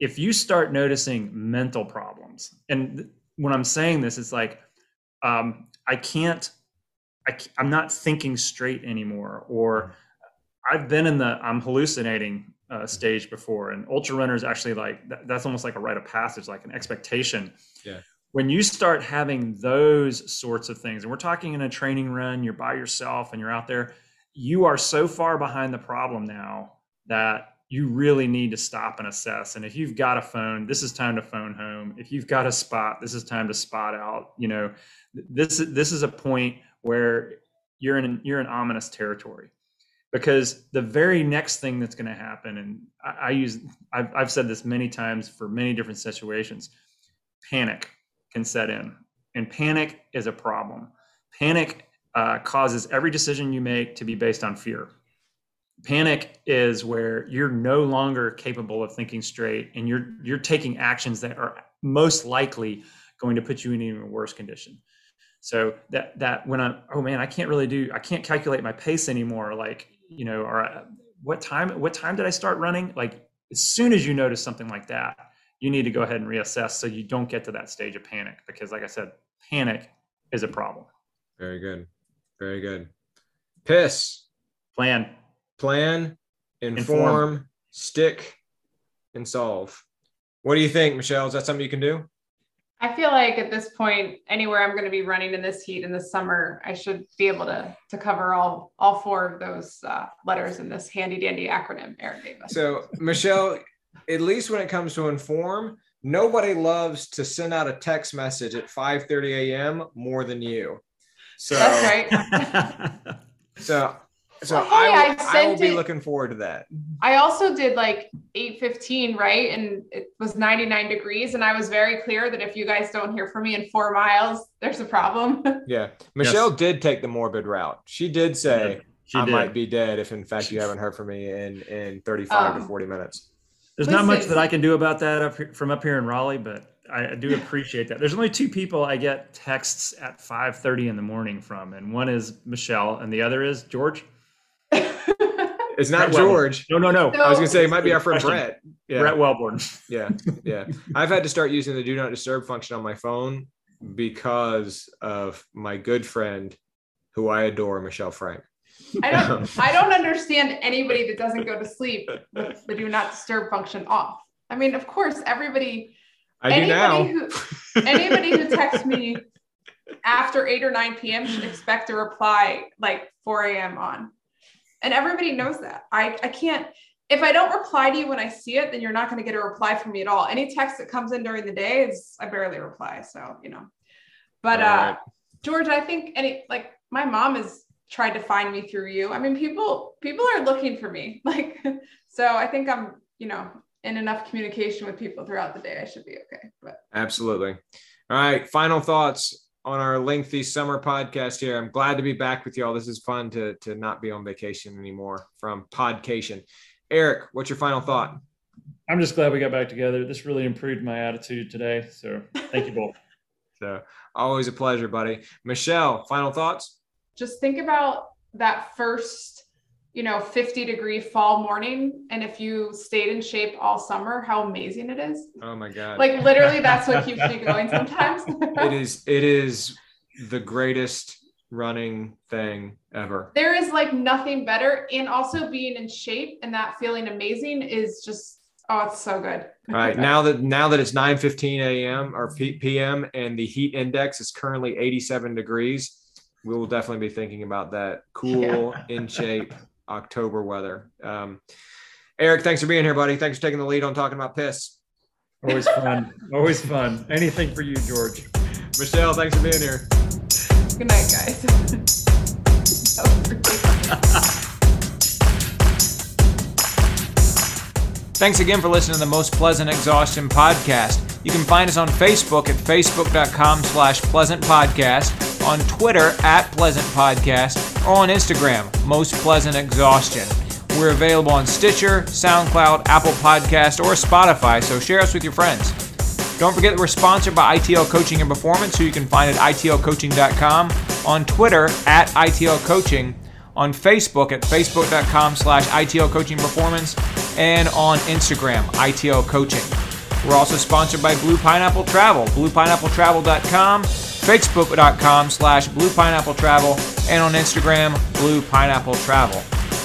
if you start noticing mental problems. And when I'm saying this, it's like um, I can't, I, I'm not thinking straight anymore, or I've been in the I'm hallucinating uh, stage before, and ultra runners actually like that, that's almost like a rite of passage, like an expectation. Yeah. When you start having those sorts of things, and we're talking in a training run, you're by yourself and you're out there, you are so far behind the problem now that you really need to stop and assess. And if you've got a phone, this is time to phone home. If you've got a spot, this is time to spot out. You know, this this is a point where you're in you're in ominous territory because the very next thing that's going to happen, and I, I use I've, I've said this many times for many different situations, panic can set in, and panic is a problem. Panic uh, causes every decision you make to be based on fear panic is where you're no longer capable of thinking straight and you're you're taking actions that are most likely going to put you in an even worse condition. So that that when i oh man i can't really do i can't calculate my pace anymore. Like you know or uh, what time what time did i start running? Like as soon as you notice something like that you need to go ahead and reassess so you don't get to that stage of panic because like i said panic is a problem. Very good. Very good. Piss. Plan plan, inform, inform, stick, and solve. What do you think, Michelle? Is that something you can do? I feel like at this point, anywhere I'm going to be running in this heat in the summer, I should be able to to cover all all four of those uh, letters in this handy dandy acronym, Aaron Davis. So, Michelle, at least when it comes to inform, nobody loves to send out a text message at 5:30 a.m. more than you. So that's right. so so well, hey, I, will, I, I will be it, looking forward to that. I also did like 815, right? And it was 99 degrees. And I was very clear that if you guys don't hear from me in four miles, there's a problem. yeah. Michelle yes. did take the morbid route. She did say, She I did. might be dead if, in fact, you haven't heard from me in in 35 to Um, 40 minutes. There's not much that I can do about that up here, from up here in Raleigh, but I I do appreciate that. There's only two people I get texts at 5:30 in the morning from, and one is Michelle, and the other is George. It's not Brett Weber. George. No, no, no. No. I was gonna say it might be our friend Question. Brett. Yeah, Brett Wellborn. yeah, yeah. I've had to start using the do not disturb function on my phone because of my good friend, who I adore, Michelle Frank. I don't um, I don't understand anybody that doesn't go to sleep with the do not disturb function off. I mean, of course, everybody I do anybody now. who anybody who texts me after 8 or 9 p.m. should expect a reply like 4 a.m. on. And everybody knows that. I, I can't, if I don't reply to you when I see it, then you're not going to get a reply from me at all. Any text that comes in during the day is I barely reply. So, you know. But uh right. George, I think any like my mom has tried to find me through you. I mean, people people are looking for me. Like so I think I'm, you know, in enough communication with people throughout the day. I should be okay. But Absolutely. All right. Final thoughts on our lengthy summer podcast here. I'm glad to be back with y'all. This is fun to to not be on vacation anymore from podcation. Eric, what's your final thought? I'm just glad we got back together. This really improved my attitude today. So thank you both. So always a pleasure, buddy. Michelle, final thoughts? just think about that first you know 50 degree fall morning and if you stayed in shape all summer how amazing it is Oh my God. like literally that's what keeps me going sometimes it is it is the greatest running thing ever. there is like nothing better and also being in shape and that feeling amazing is just oh it's so good All right. Now that now that it's 9 15 a.m. or P- p.m. and the heat index is currently 87 degrees, we will definitely be thinking about that cool, in shape October weather. Um, Eric, thanks for being here, buddy. Thanks for taking the lead on talking about piss. Always fun. Always fun. Anything for you, George. Michelle, thanks for being here. good night guys That was ridiculous. Thanks again for listening to the Most Pleasant Exhaustion podcast. You can find us on Facebook at facebook.com slash pleasant podcast, on Twitter at pleasant podcast, or on Instagram, Most Pleasant Exhaustion. We're available on Stitcher, SoundCloud, Apple Podcast, or Spotify, so share us with your friends. Don't forget that we're sponsored by ITL Coaching and Performance, who you can find at itlcoaching.com, on Twitter at ITL Coaching, on Facebook at facebook.com slash ITL Coaching Performance, and on Instagram, ITL Coaching. We're also sponsored by Blue Pineapple Travel, bluepineappletravel.com, facebook.com slash Blue Pineapple Travel, and on Instagram, Blue Pineapple Travel.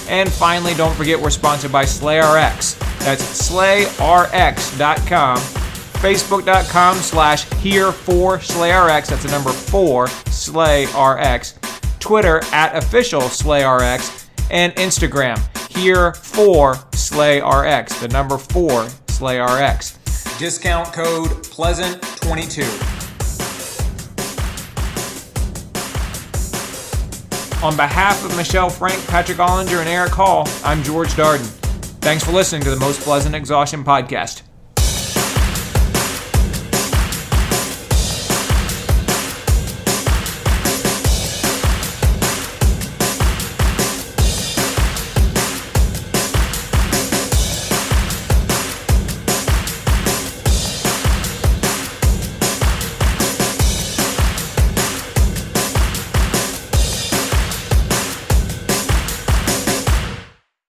And finally, don't forget we're sponsored by SlayRx. That's slayrx.com, facebook.com slash here for SlayRx. That's the number four, SlayRx. Twitter at official SlayRx, and Instagram here for SlayRx, the number four SlayRx. Discount code Pleasant22. On behalf of Michelle Frank, Patrick Ollinger, and Eric Hall, I'm George Darden. Thanks for listening to the Most Pleasant Exhaustion Podcast.